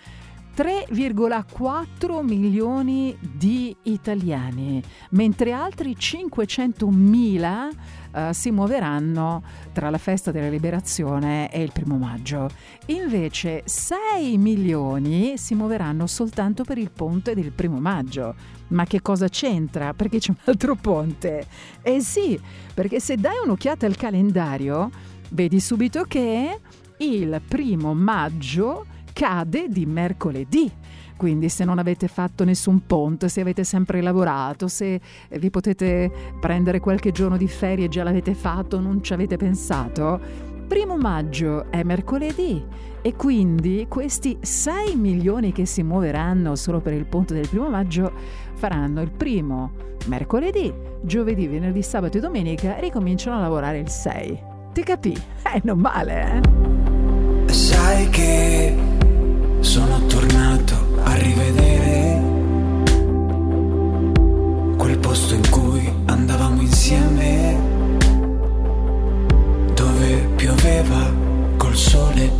3,4 milioni di italiani, mentre altri 500 mila eh, si muoveranno tra la festa della liberazione e il primo maggio. Invece 6 milioni si muoveranno soltanto per il ponte del primo maggio. Ma che cosa c'entra? Perché c'è un altro ponte? Eh sì, perché se dai un'occhiata al calendario, vedi subito che il primo maggio cade di mercoledì. Quindi se non avete fatto nessun ponte, se avete sempre lavorato, se vi potete prendere qualche giorno di ferie già l'avete fatto, non ci avete pensato, primo maggio è mercoledì e quindi questi 6 milioni che si muoveranno solo per il ponte del primo maggio faranno il primo mercoledì, giovedì, venerdì, sabato e domenica ricominciano a lavorare il 6. Ti capì? Eh, non male, eh? Sai che sono tornato a rivedere quel posto in cui andavamo insieme, dove pioveva col sole.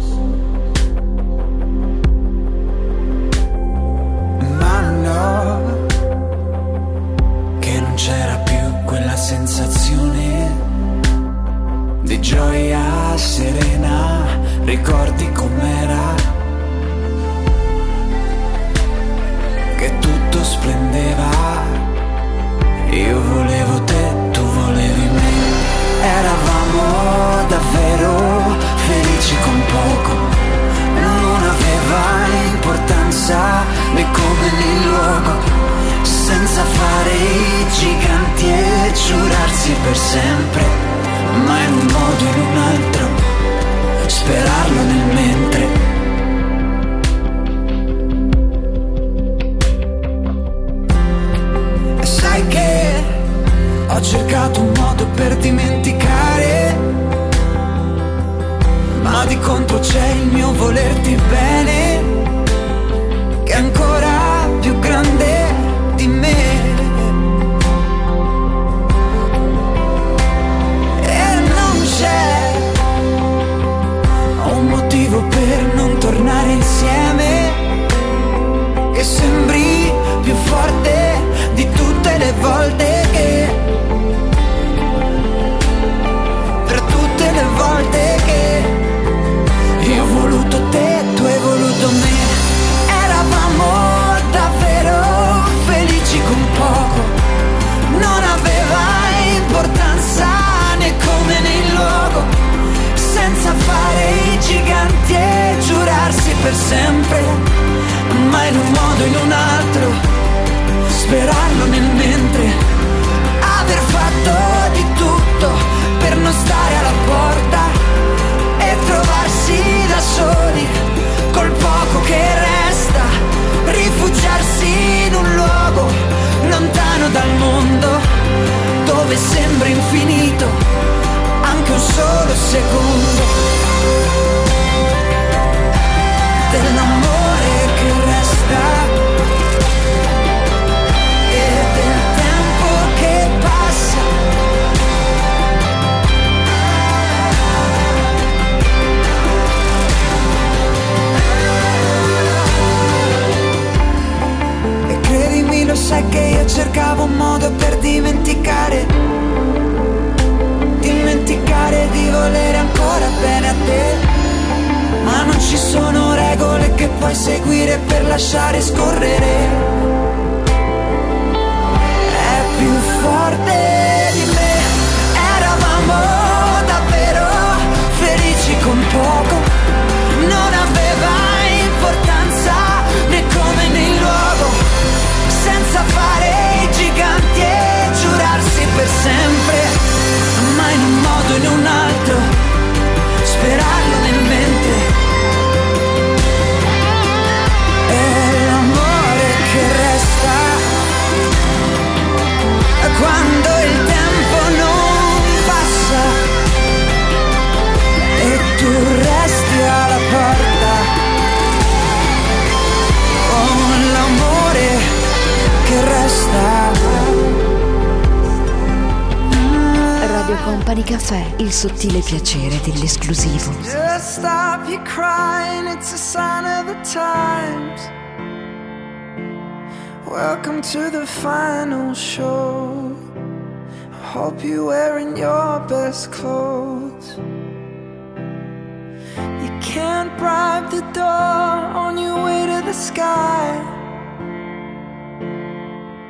Ma no, che non c'era più quella sensazione di gioia serena, ricordi com'era? Che tutto splendeva. Io volevo te, tu volevi me. Eravamo davvero felici con poco. Non aveva importanza né come né luogo. Senza fare i giganti e giurarsi per sempre. Ma in un modo o in un altro. Sperarlo nel mentre. Ho cercato un modo per dimenticare, ma di contro c'è il mio volerti bene, che è ancora più grande di me. E non c'è un motivo per non tornare insieme che sembri sempre ma in un modo o in un altro sperarlo nel mentre aver fatto di tutto per non stare alla porta e trovarsi da soli col poco che resta rifugiarsi in un luogo lontano dal mondo dove sembra infinito anche un solo secondo sai che io cercavo un modo per dimenticare. Dimenticare di volere ancora bene a te. Ma non ci sono regole che puoi seguire per lasciare scorrere è più forte di me. Eravamo davvero felici con poco, per sempre, ma in un modo o in un altro, sperare. Company Caffè, il sottile piacere dell'esclusivo. Just stop you crying, it's a sign of the times. Welcome to the final show. I hope you're wearing your best clothes. You can't bribe the door on your way to the sky.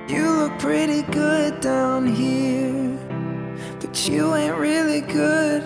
You look pretty good down here you ain't really good.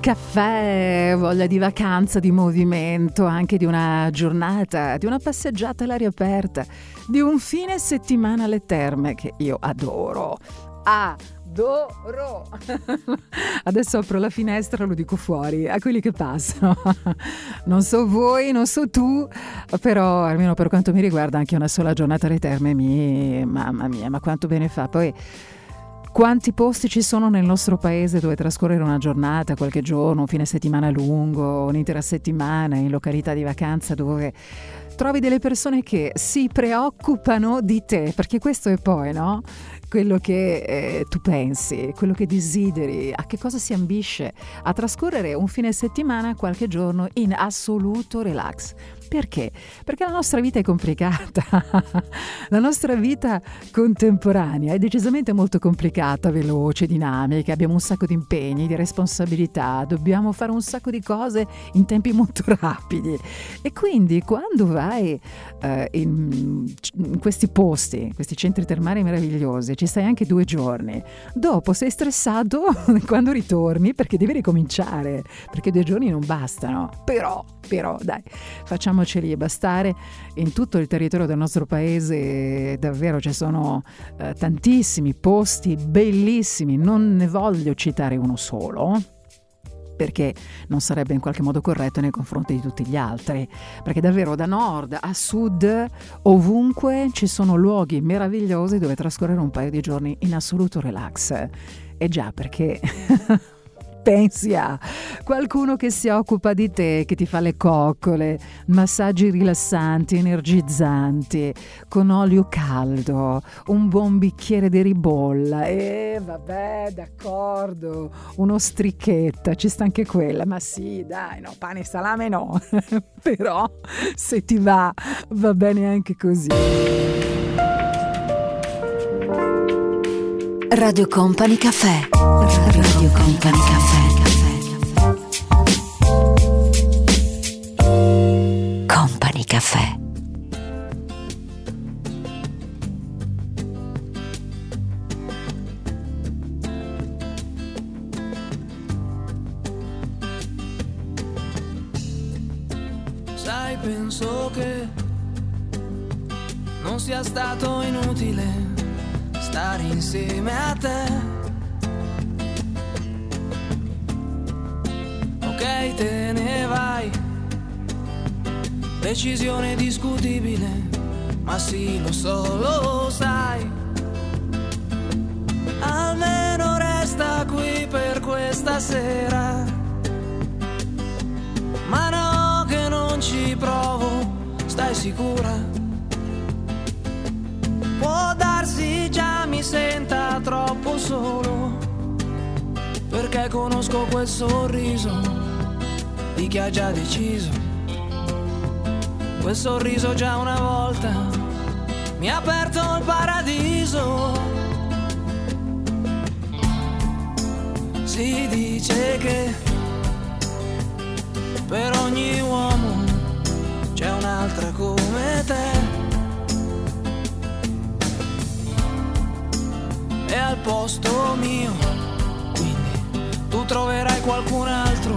Caffè, voglia di vacanza, di movimento, anche di una giornata, di una passeggiata all'aria aperta, di un fine settimana alle terme che io adoro. Adoro! Adesso apro la finestra, lo dico fuori a quelli che passano. Non so voi, non so tu, però almeno per quanto mi riguarda anche una sola giornata alle terme mi... Mamma mia, ma quanto bene fa. Poi quanti posti ci sono nel nostro paese dove trascorrere una giornata, qualche giorno, un fine settimana lungo, un'intera settimana in località di vacanza dove trovi delle persone che si preoccupano di te, perché questo è poi, no? Quello che eh, tu pensi, quello che desideri, a che cosa si ambisce, a trascorrere un fine settimana, qualche giorno in assoluto relax. Perché? Perché la nostra vita è complicata, la nostra vita contemporanea è decisamente molto complicata, veloce, dinamica, abbiamo un sacco di impegni, di responsabilità, dobbiamo fare un sacco di cose in tempi molto rapidi. E quindi quando vai eh, in, in questi posti, questi centri termali meravigliosi, ci stai anche due giorni, dopo sei stressato quando ritorni perché devi ricominciare, perché due giorni non bastano, però, però dai, facciamoceli bastare. In tutto il territorio del nostro paese davvero ci sono eh, tantissimi posti bellissimi, non ne voglio citare uno solo perché non sarebbe in qualche modo corretto nei confronti di tutti gli altri, perché davvero da nord a sud ovunque ci sono luoghi meravigliosi dove trascorrere un paio di giorni in assoluto relax. E già perché pensi a qualcuno che si occupa di te, che ti fa le coccole, massaggi rilassanti, energizzanti, con olio caldo, un buon bicchiere di ribolla. E vabbè, d'accordo, un'ostrichetta, ci sta anche quella, ma sì, dai, no, pane e salame no, però se ti va va bene anche così. Radio Company Caffè. Radio Company Caffè. Company Caffè. Sai, penso che non sia stato inutile stare insieme a te. Ok, te ne vai. Decisione discutibile, ma sì, lo so, lo sai. Almeno resta qui per questa sera. Ma no, che non ci provo, stai sicura? Perché conosco quel sorriso di chi ha già deciso. Quel sorriso già una volta mi ha aperto il paradiso. Si dice che per ogni uomo c'è un'altra come te. E al posto mio, tu troverai qualcun altro.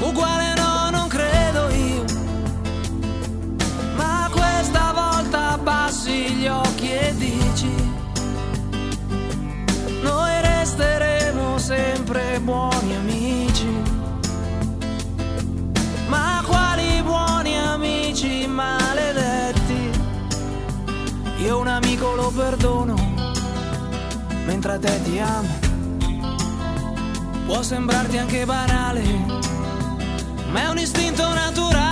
Uguale no, non credo io. Ma questa volta abbassi gli occhi e dici: Noi resteremo sempre buoni amici. Ma quali buoni amici maledetti? Io un amico lo perdono, mentre a te ti amo. Può sembrarti anche banale, ma è un istinto naturale.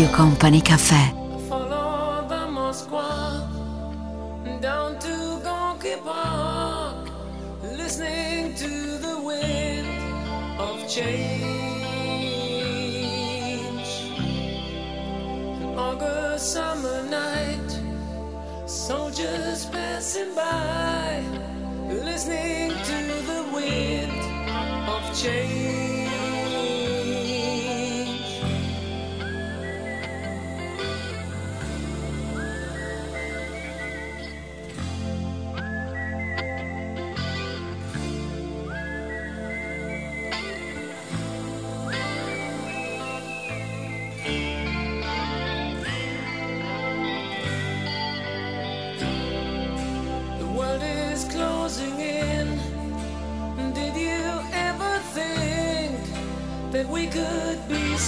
Radio Company Caffè. Follow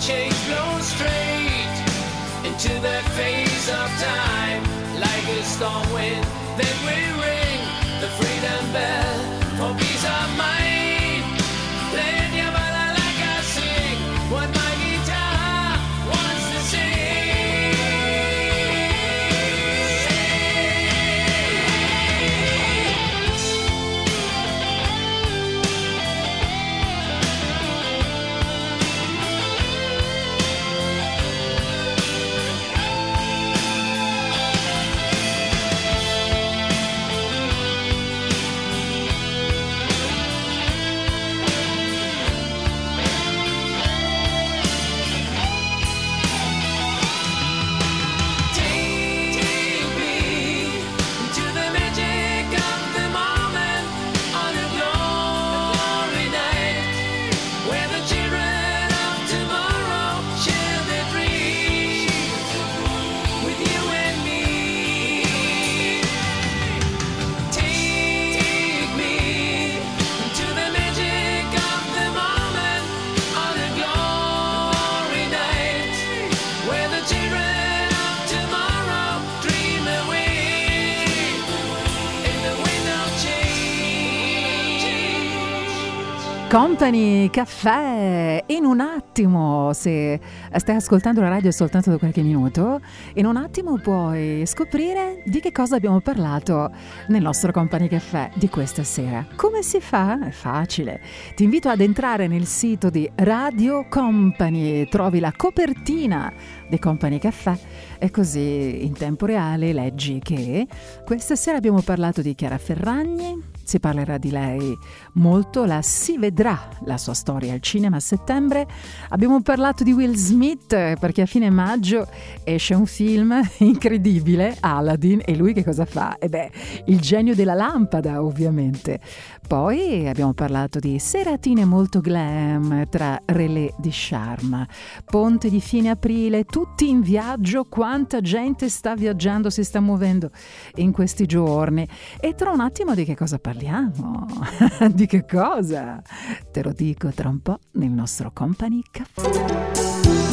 Change blows straight into the face of time, like a storm wind. Then we ring the freedom bell for peace of mind. Company Caffè, in un attimo, se stai ascoltando la radio soltanto da qualche minuto, in un attimo puoi scoprire di che cosa abbiamo parlato nel nostro Company Caffè di questa sera. Come si fa? È facile. Ti invito ad entrare nel sito di Radio Company, trovi la copertina di Company Caffè e così in tempo reale leggi che questa sera abbiamo parlato di Chiara Ferragni, si parlerà di lei molto, la si vedrà la sua storia al cinema a settembre. Abbiamo parlato di Will Smith eh, perché a fine maggio esce un film incredibile, Aladdin, e lui che cosa fa? E beh, il genio della lampada ovviamente. Poi abbiamo parlato di seratine molto glam tra relè di Sharma, ponte di fine aprile, tutti in viaggio, quanta gente sta viaggiando, si sta muovendo in questi giorni. E tra un attimo di che cosa parliamo? di che cosa? Te lo dico tra un po' nel nostro Company Caffè.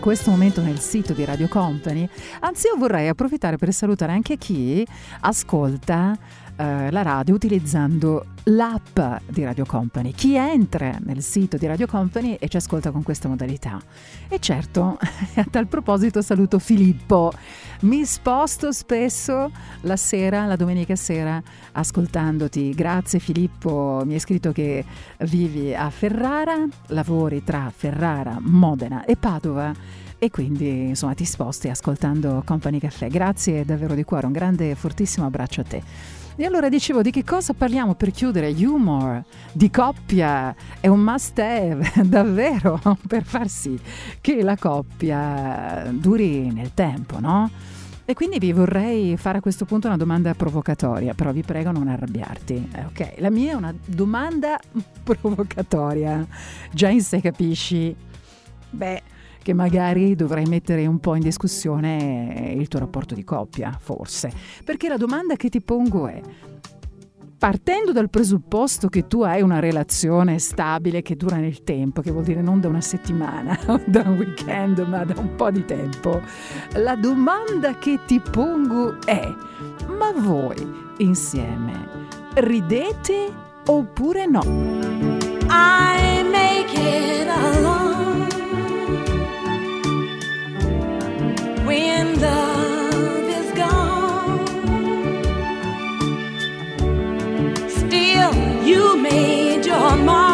In questo momento nel sito di Radio Company. Anzi, io vorrei approfittare per salutare anche chi ascolta la radio utilizzando l'app di Radio Company. Chi entra nel sito di Radio Company e ci ascolta con questa modalità. E certo, a tal proposito saluto Filippo. Mi sposto spesso la sera, la domenica sera, ascoltandoti. Grazie Filippo, mi hai scritto che vivi a Ferrara, lavori tra Ferrara, Modena e Padova e quindi insomma ti sposti ascoltando Company Caffè. Grazie davvero di cuore, un grande e fortissimo abbraccio a te. E allora dicevo di che cosa parliamo per chiudere? Humor, di coppia, è un must have davvero per far sì che la coppia duri nel tempo, no? E quindi vi vorrei fare a questo punto una domanda provocatoria, però vi prego non arrabbiarti. Eh, ok, la mia è una domanda provocatoria. Già in sé capisci, beh, che magari dovrai mettere un po' in discussione il tuo rapporto di coppia, forse. Perché la domanda che ti pongo è, partendo dal presupposto che tu hai una relazione stabile che dura nel tempo, che vuol dire non da una settimana o da un weekend, ma da un po' di tempo, la domanda che ti pongo è, ma voi insieme ridete oppure no? I make it alone you made your mark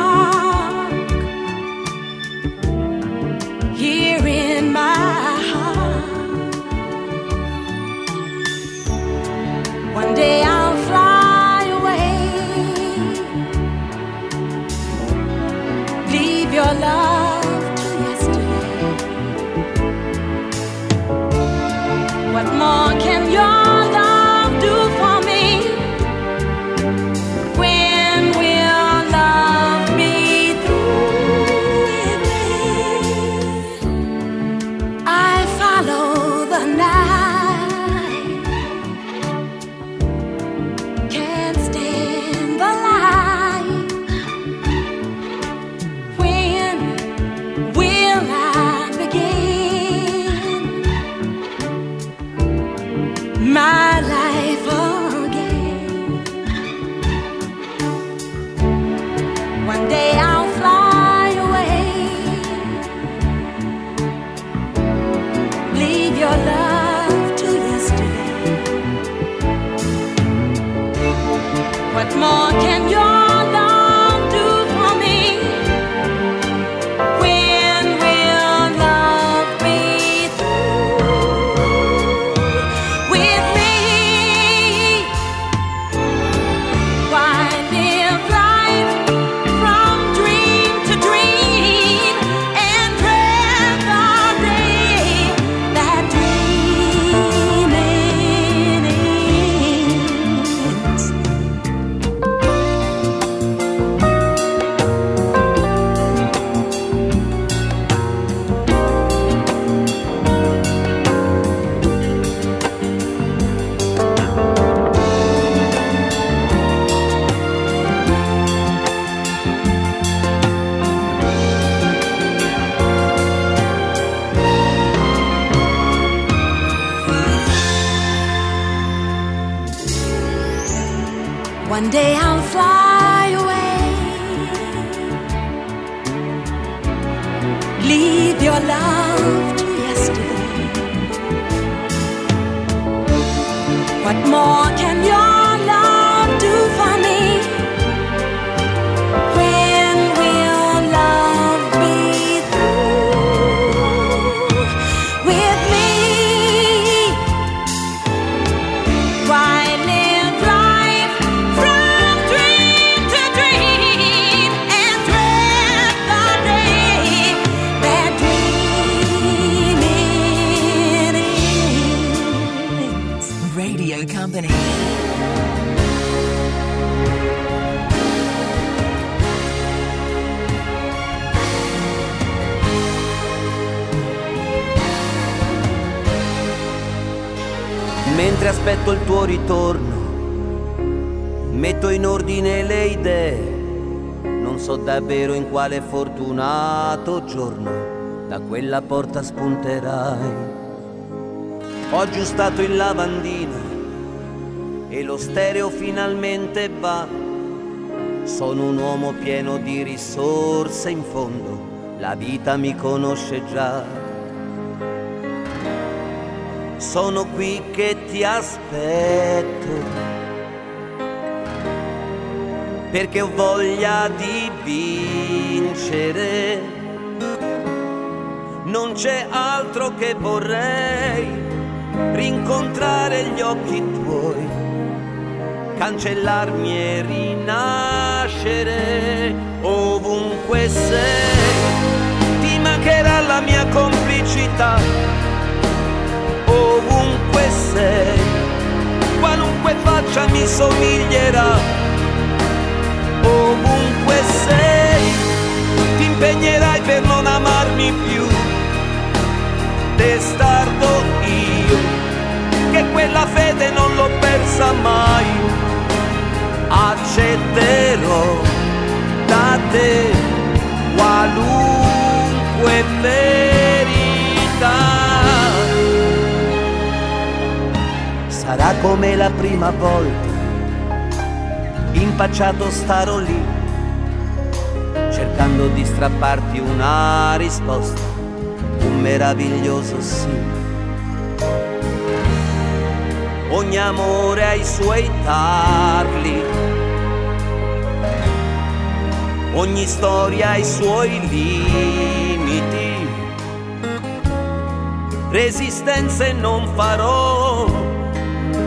quale fortunato giorno da quella porta spunterai. Ho aggiustato il lavandino e lo stereo finalmente va. Sono un uomo pieno di risorse in fondo, la vita mi conosce già. Sono qui che ti aspetto perché ho voglia di vincere. Non c'è altro che vorrei rincontrare gli occhi tuoi, cancellarmi e rinascere ovunque sei. Ti mancherà la mia complicità, ovunque sei, qualunque faccia mi somiglierà ovunque sei, ti impegnerai per non amarmi più. Testardo io, che quella fede non l'ho persa mai. Accetterò da te qualunque verità. Sarà come la prima volta impacciato starò lì, cercando di strapparti una risposta, un meraviglioso sì. Ogni amore ha i suoi tarli, ogni storia ha i suoi limiti. Resistenze non farò,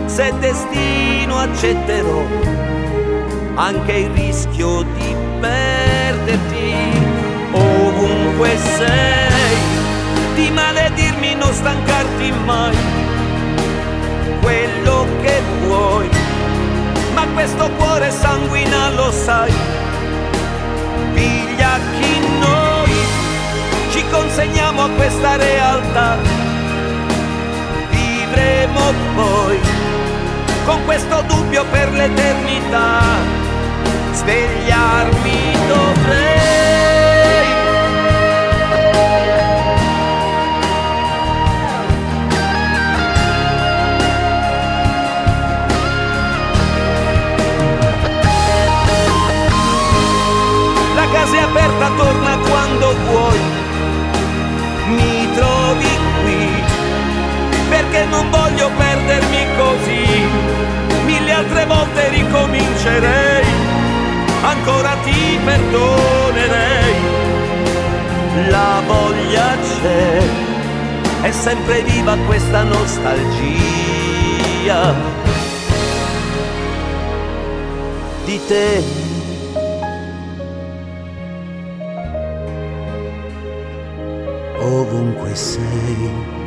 se destino accetterò anche il rischio di perderti. Ovunque sei, di maledirmi non stancarti mai, quello che vuoi, ma questo cuore sanguina lo sai, piglia chi noi ci consegniamo a questa realtà, vivremo poi con questo dubbio per l'eternità svegliarmi dovrei. La casa è aperta, torna quando vuoi, mi trovi qui, perché non voglio perdermi così, mille altre volte ricomincerei ancora ti perdonerei. La voglia c'è, è sempre viva questa nostalgia di te. Ovunque sei,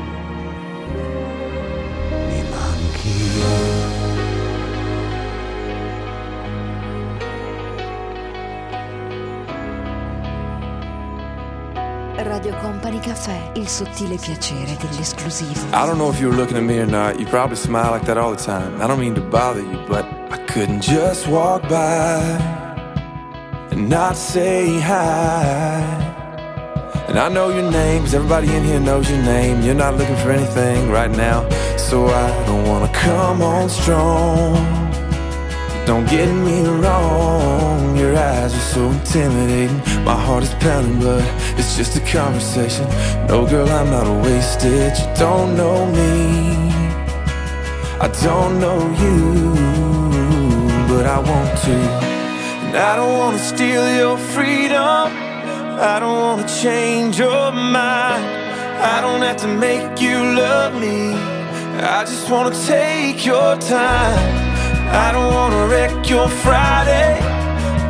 Caffè, il sottile piacere dell'esclusivo. I don't know if you were looking at me or not. You probably smile like that all the time. I don't mean to bother you, but I couldn't just walk by and not say hi. And I know your name, 'cause everybody in here knows your name. You're not looking for anything right now, so I don't wanna come on strong. Don't get me wrong, your eyes are so intimidating. My heart is pounding, but it's just a conversation. No, girl, I'm not a wasted. You don't know me, I don't know you, but I want to. And I don't wanna steal your freedom, I don't wanna change your mind. I don't have to make you love me, I just wanna take your time. I don't wanna wreck your Friday.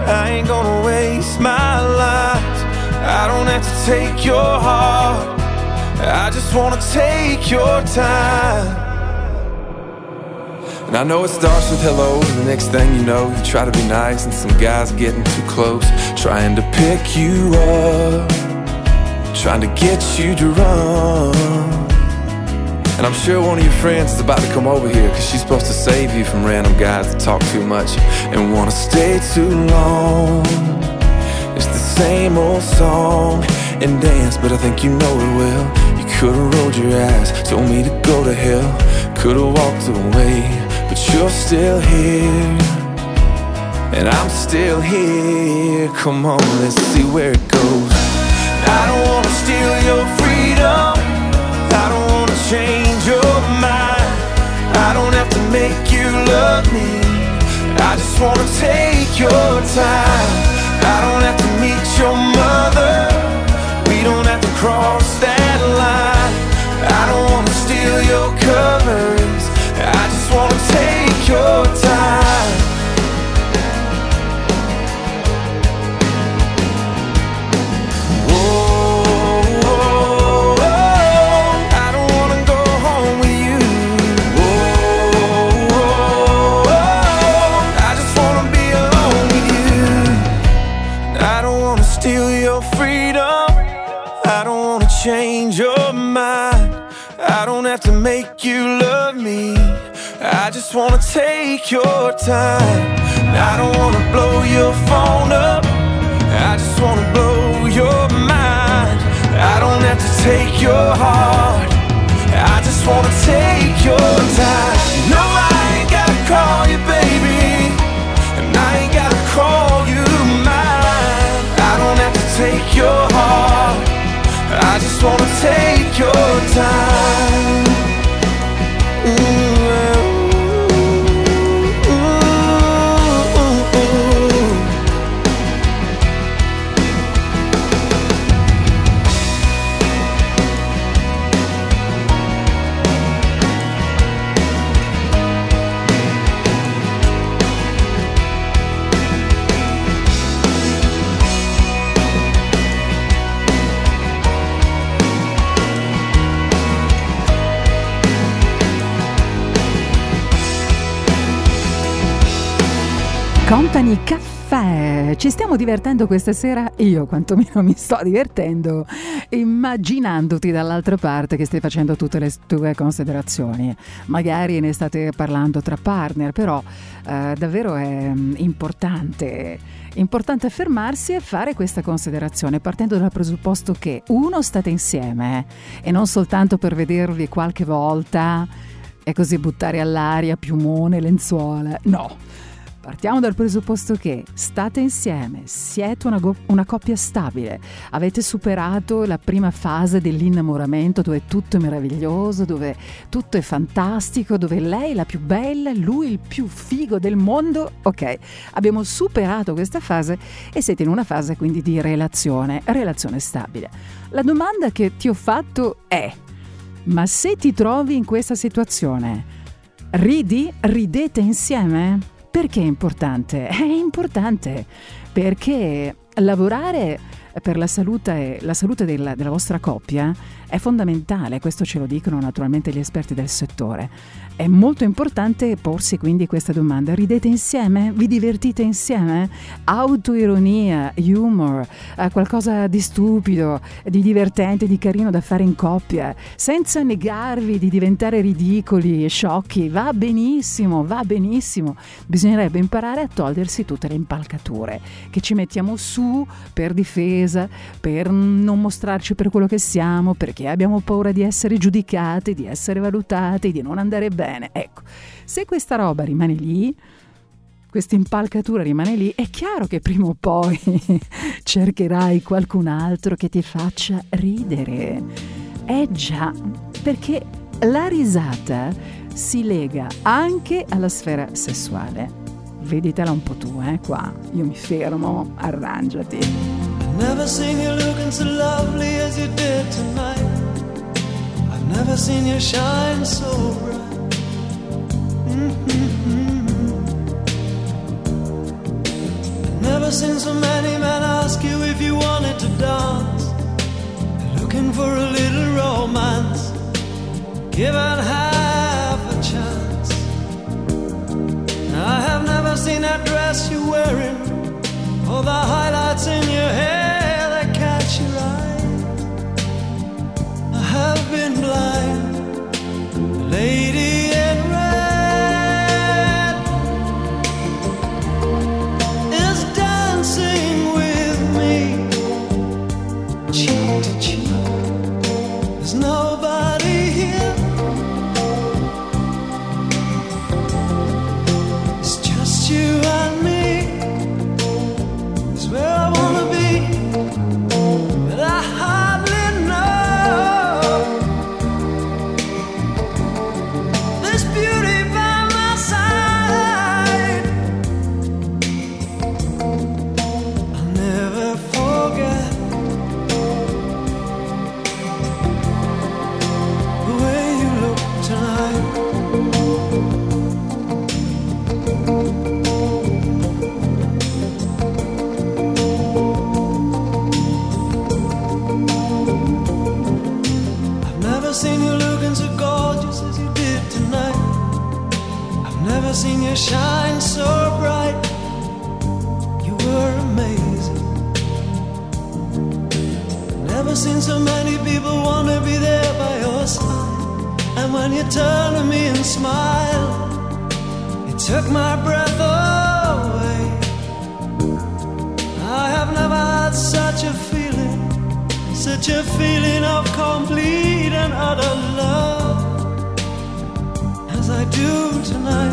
I ain't gonna waste my life. I don't have to take your heart. I just wanna take your time. And I know it starts with hello, and the next thing you know, you try to be nice, and some guy's getting too close, trying to pick you up, trying to get you to run. And I'm sure one of your friends is about to come over here Cause she's supposed to save you from random guys that talk too much And wanna stay too long It's the same old song and dance But I think you know it well You could've rolled your eyes Told me to go to hell Could've walked away But you're still here and I'm still here. Come on, let's see where it goes. I don't wanna steal your freedom. Make you love me. I just wanna take your time. I don't have to meet your mother. Just wanna take your time. I don't wanna blow your phone up. I just wanna blow your mind. I don't have to take your heart. I just wanna take your time. No, I ain't gotta call you baby. And I ain't gotta call you mine. I don't have to take your heart. I just wanna take your time. Ooh. Company Caffè, ci stiamo divertendo questa sera, io quantomeno mi sto divertendo, immaginandoti dall'altra parte che stai facendo tutte le tue considerazioni. Magari ne state parlando tra partner, però eh, davvero è mm, importante, importante fermarsi e fare questa considerazione partendo dal presupposto che uno state insieme e non soltanto per vedervi qualche volta e così buttare all'aria piumone, lenzuola, no. Partiamo dal presupposto che state insieme, siete una, go- una coppia stabile, avete superato la prima fase dell'innamoramento dove tutto è meraviglioso, dove tutto è fantastico, dove lei è la più bella, lui il più figo del mondo. Ok, abbiamo superato questa fase e siete in una fase quindi di relazione, relazione stabile. La domanda che ti ho fatto è, ma se ti trovi in questa situazione, ridi, ridete insieme? Perché è importante? È importante perché lavorare per la salute, la salute della, della vostra coppia è fondamentale, questo ce lo dicono naturalmente gli esperti del settore. È molto importante porsi quindi questa domanda. Ridete insieme? Vi divertite insieme? Autoironia, humor, eh, qualcosa di stupido, di divertente, di carino da fare in coppia, senza negarvi di diventare ridicoli e sciocchi. Va benissimo, va benissimo. Bisognerebbe imparare a togliersi tutte le impalcature che ci mettiamo su per difesa, per non mostrarci per quello che siamo, perché abbiamo paura di essere giudicati, di essere valutati, di non andare bene. Ecco, se questa roba rimane lì, questa impalcatura rimane lì, è chiaro che prima o poi cercherai qualcun altro che ti faccia ridere. Eh già, perché la risata si lega anche alla sfera sessuale. Veditela un po' tu, eh, qua. Io mi fermo, arrangiati. Never seen you shine so bright. Mm-hmm. Never seen so many men ask you if you wanted to dance. Looking for a little romance. Given half a chance. I have never seen that dress you're wearing. Or the highlights in your hair been blind turn to me and smile. It took my breath away. I have never had such a feeling, such a feeling of complete and utter love as I do tonight.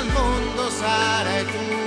al mondo sarai tu.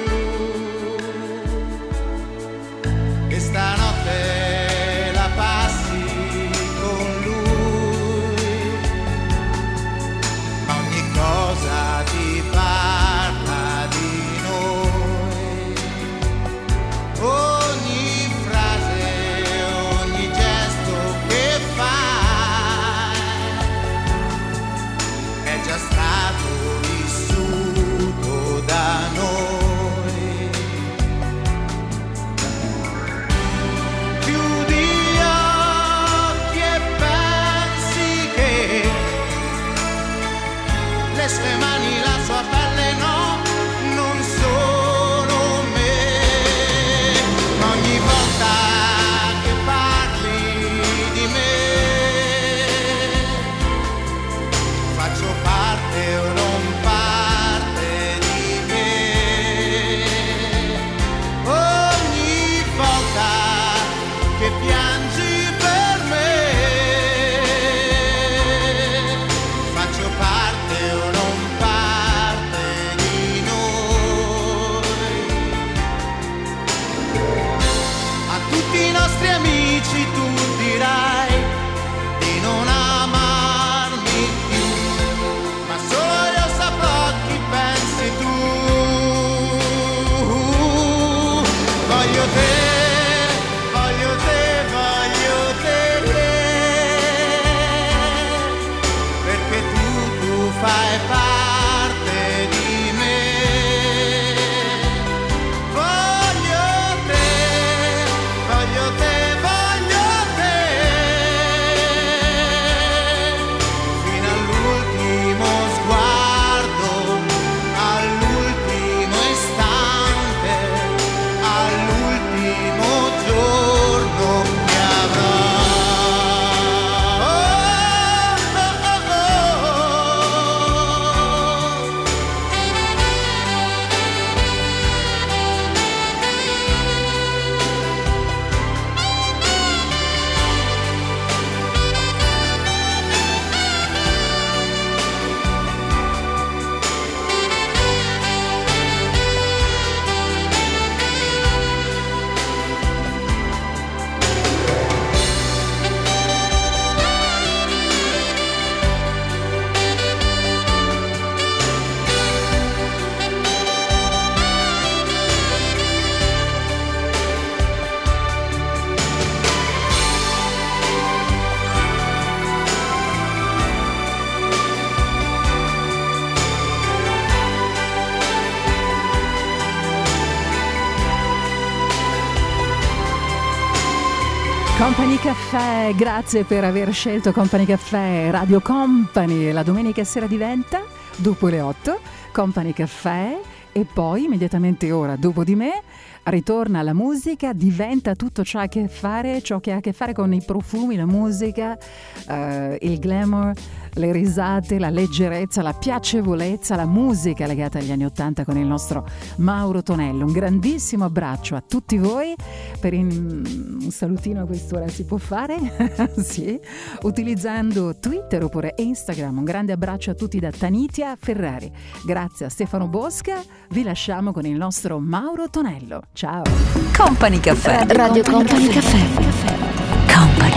Caffè, grazie per aver scelto Company Caffè, Radio Company, la domenica sera diventa, dopo le 8, Company Caffè. E poi immediatamente ora, dopo di me, ritorna la musica, diventa tutto ciò che, fare, ciò che ha a che fare con i profumi, la musica, eh, il glamour, le risate, la leggerezza, la piacevolezza, la musica legata agli anni Ottanta con il nostro Mauro Tonello. Un grandissimo abbraccio a tutti voi. Per in- un salutino a quest'ora si può fare? sì, utilizzando Twitter oppure Instagram. Un grande abbraccio a tutti da Tanitia Ferrari. Grazie a Stefano Bosca. Vi lasciamo con il nostro Mauro Tonello. Ciao. Company Caffè. Radio Company Caffè. Company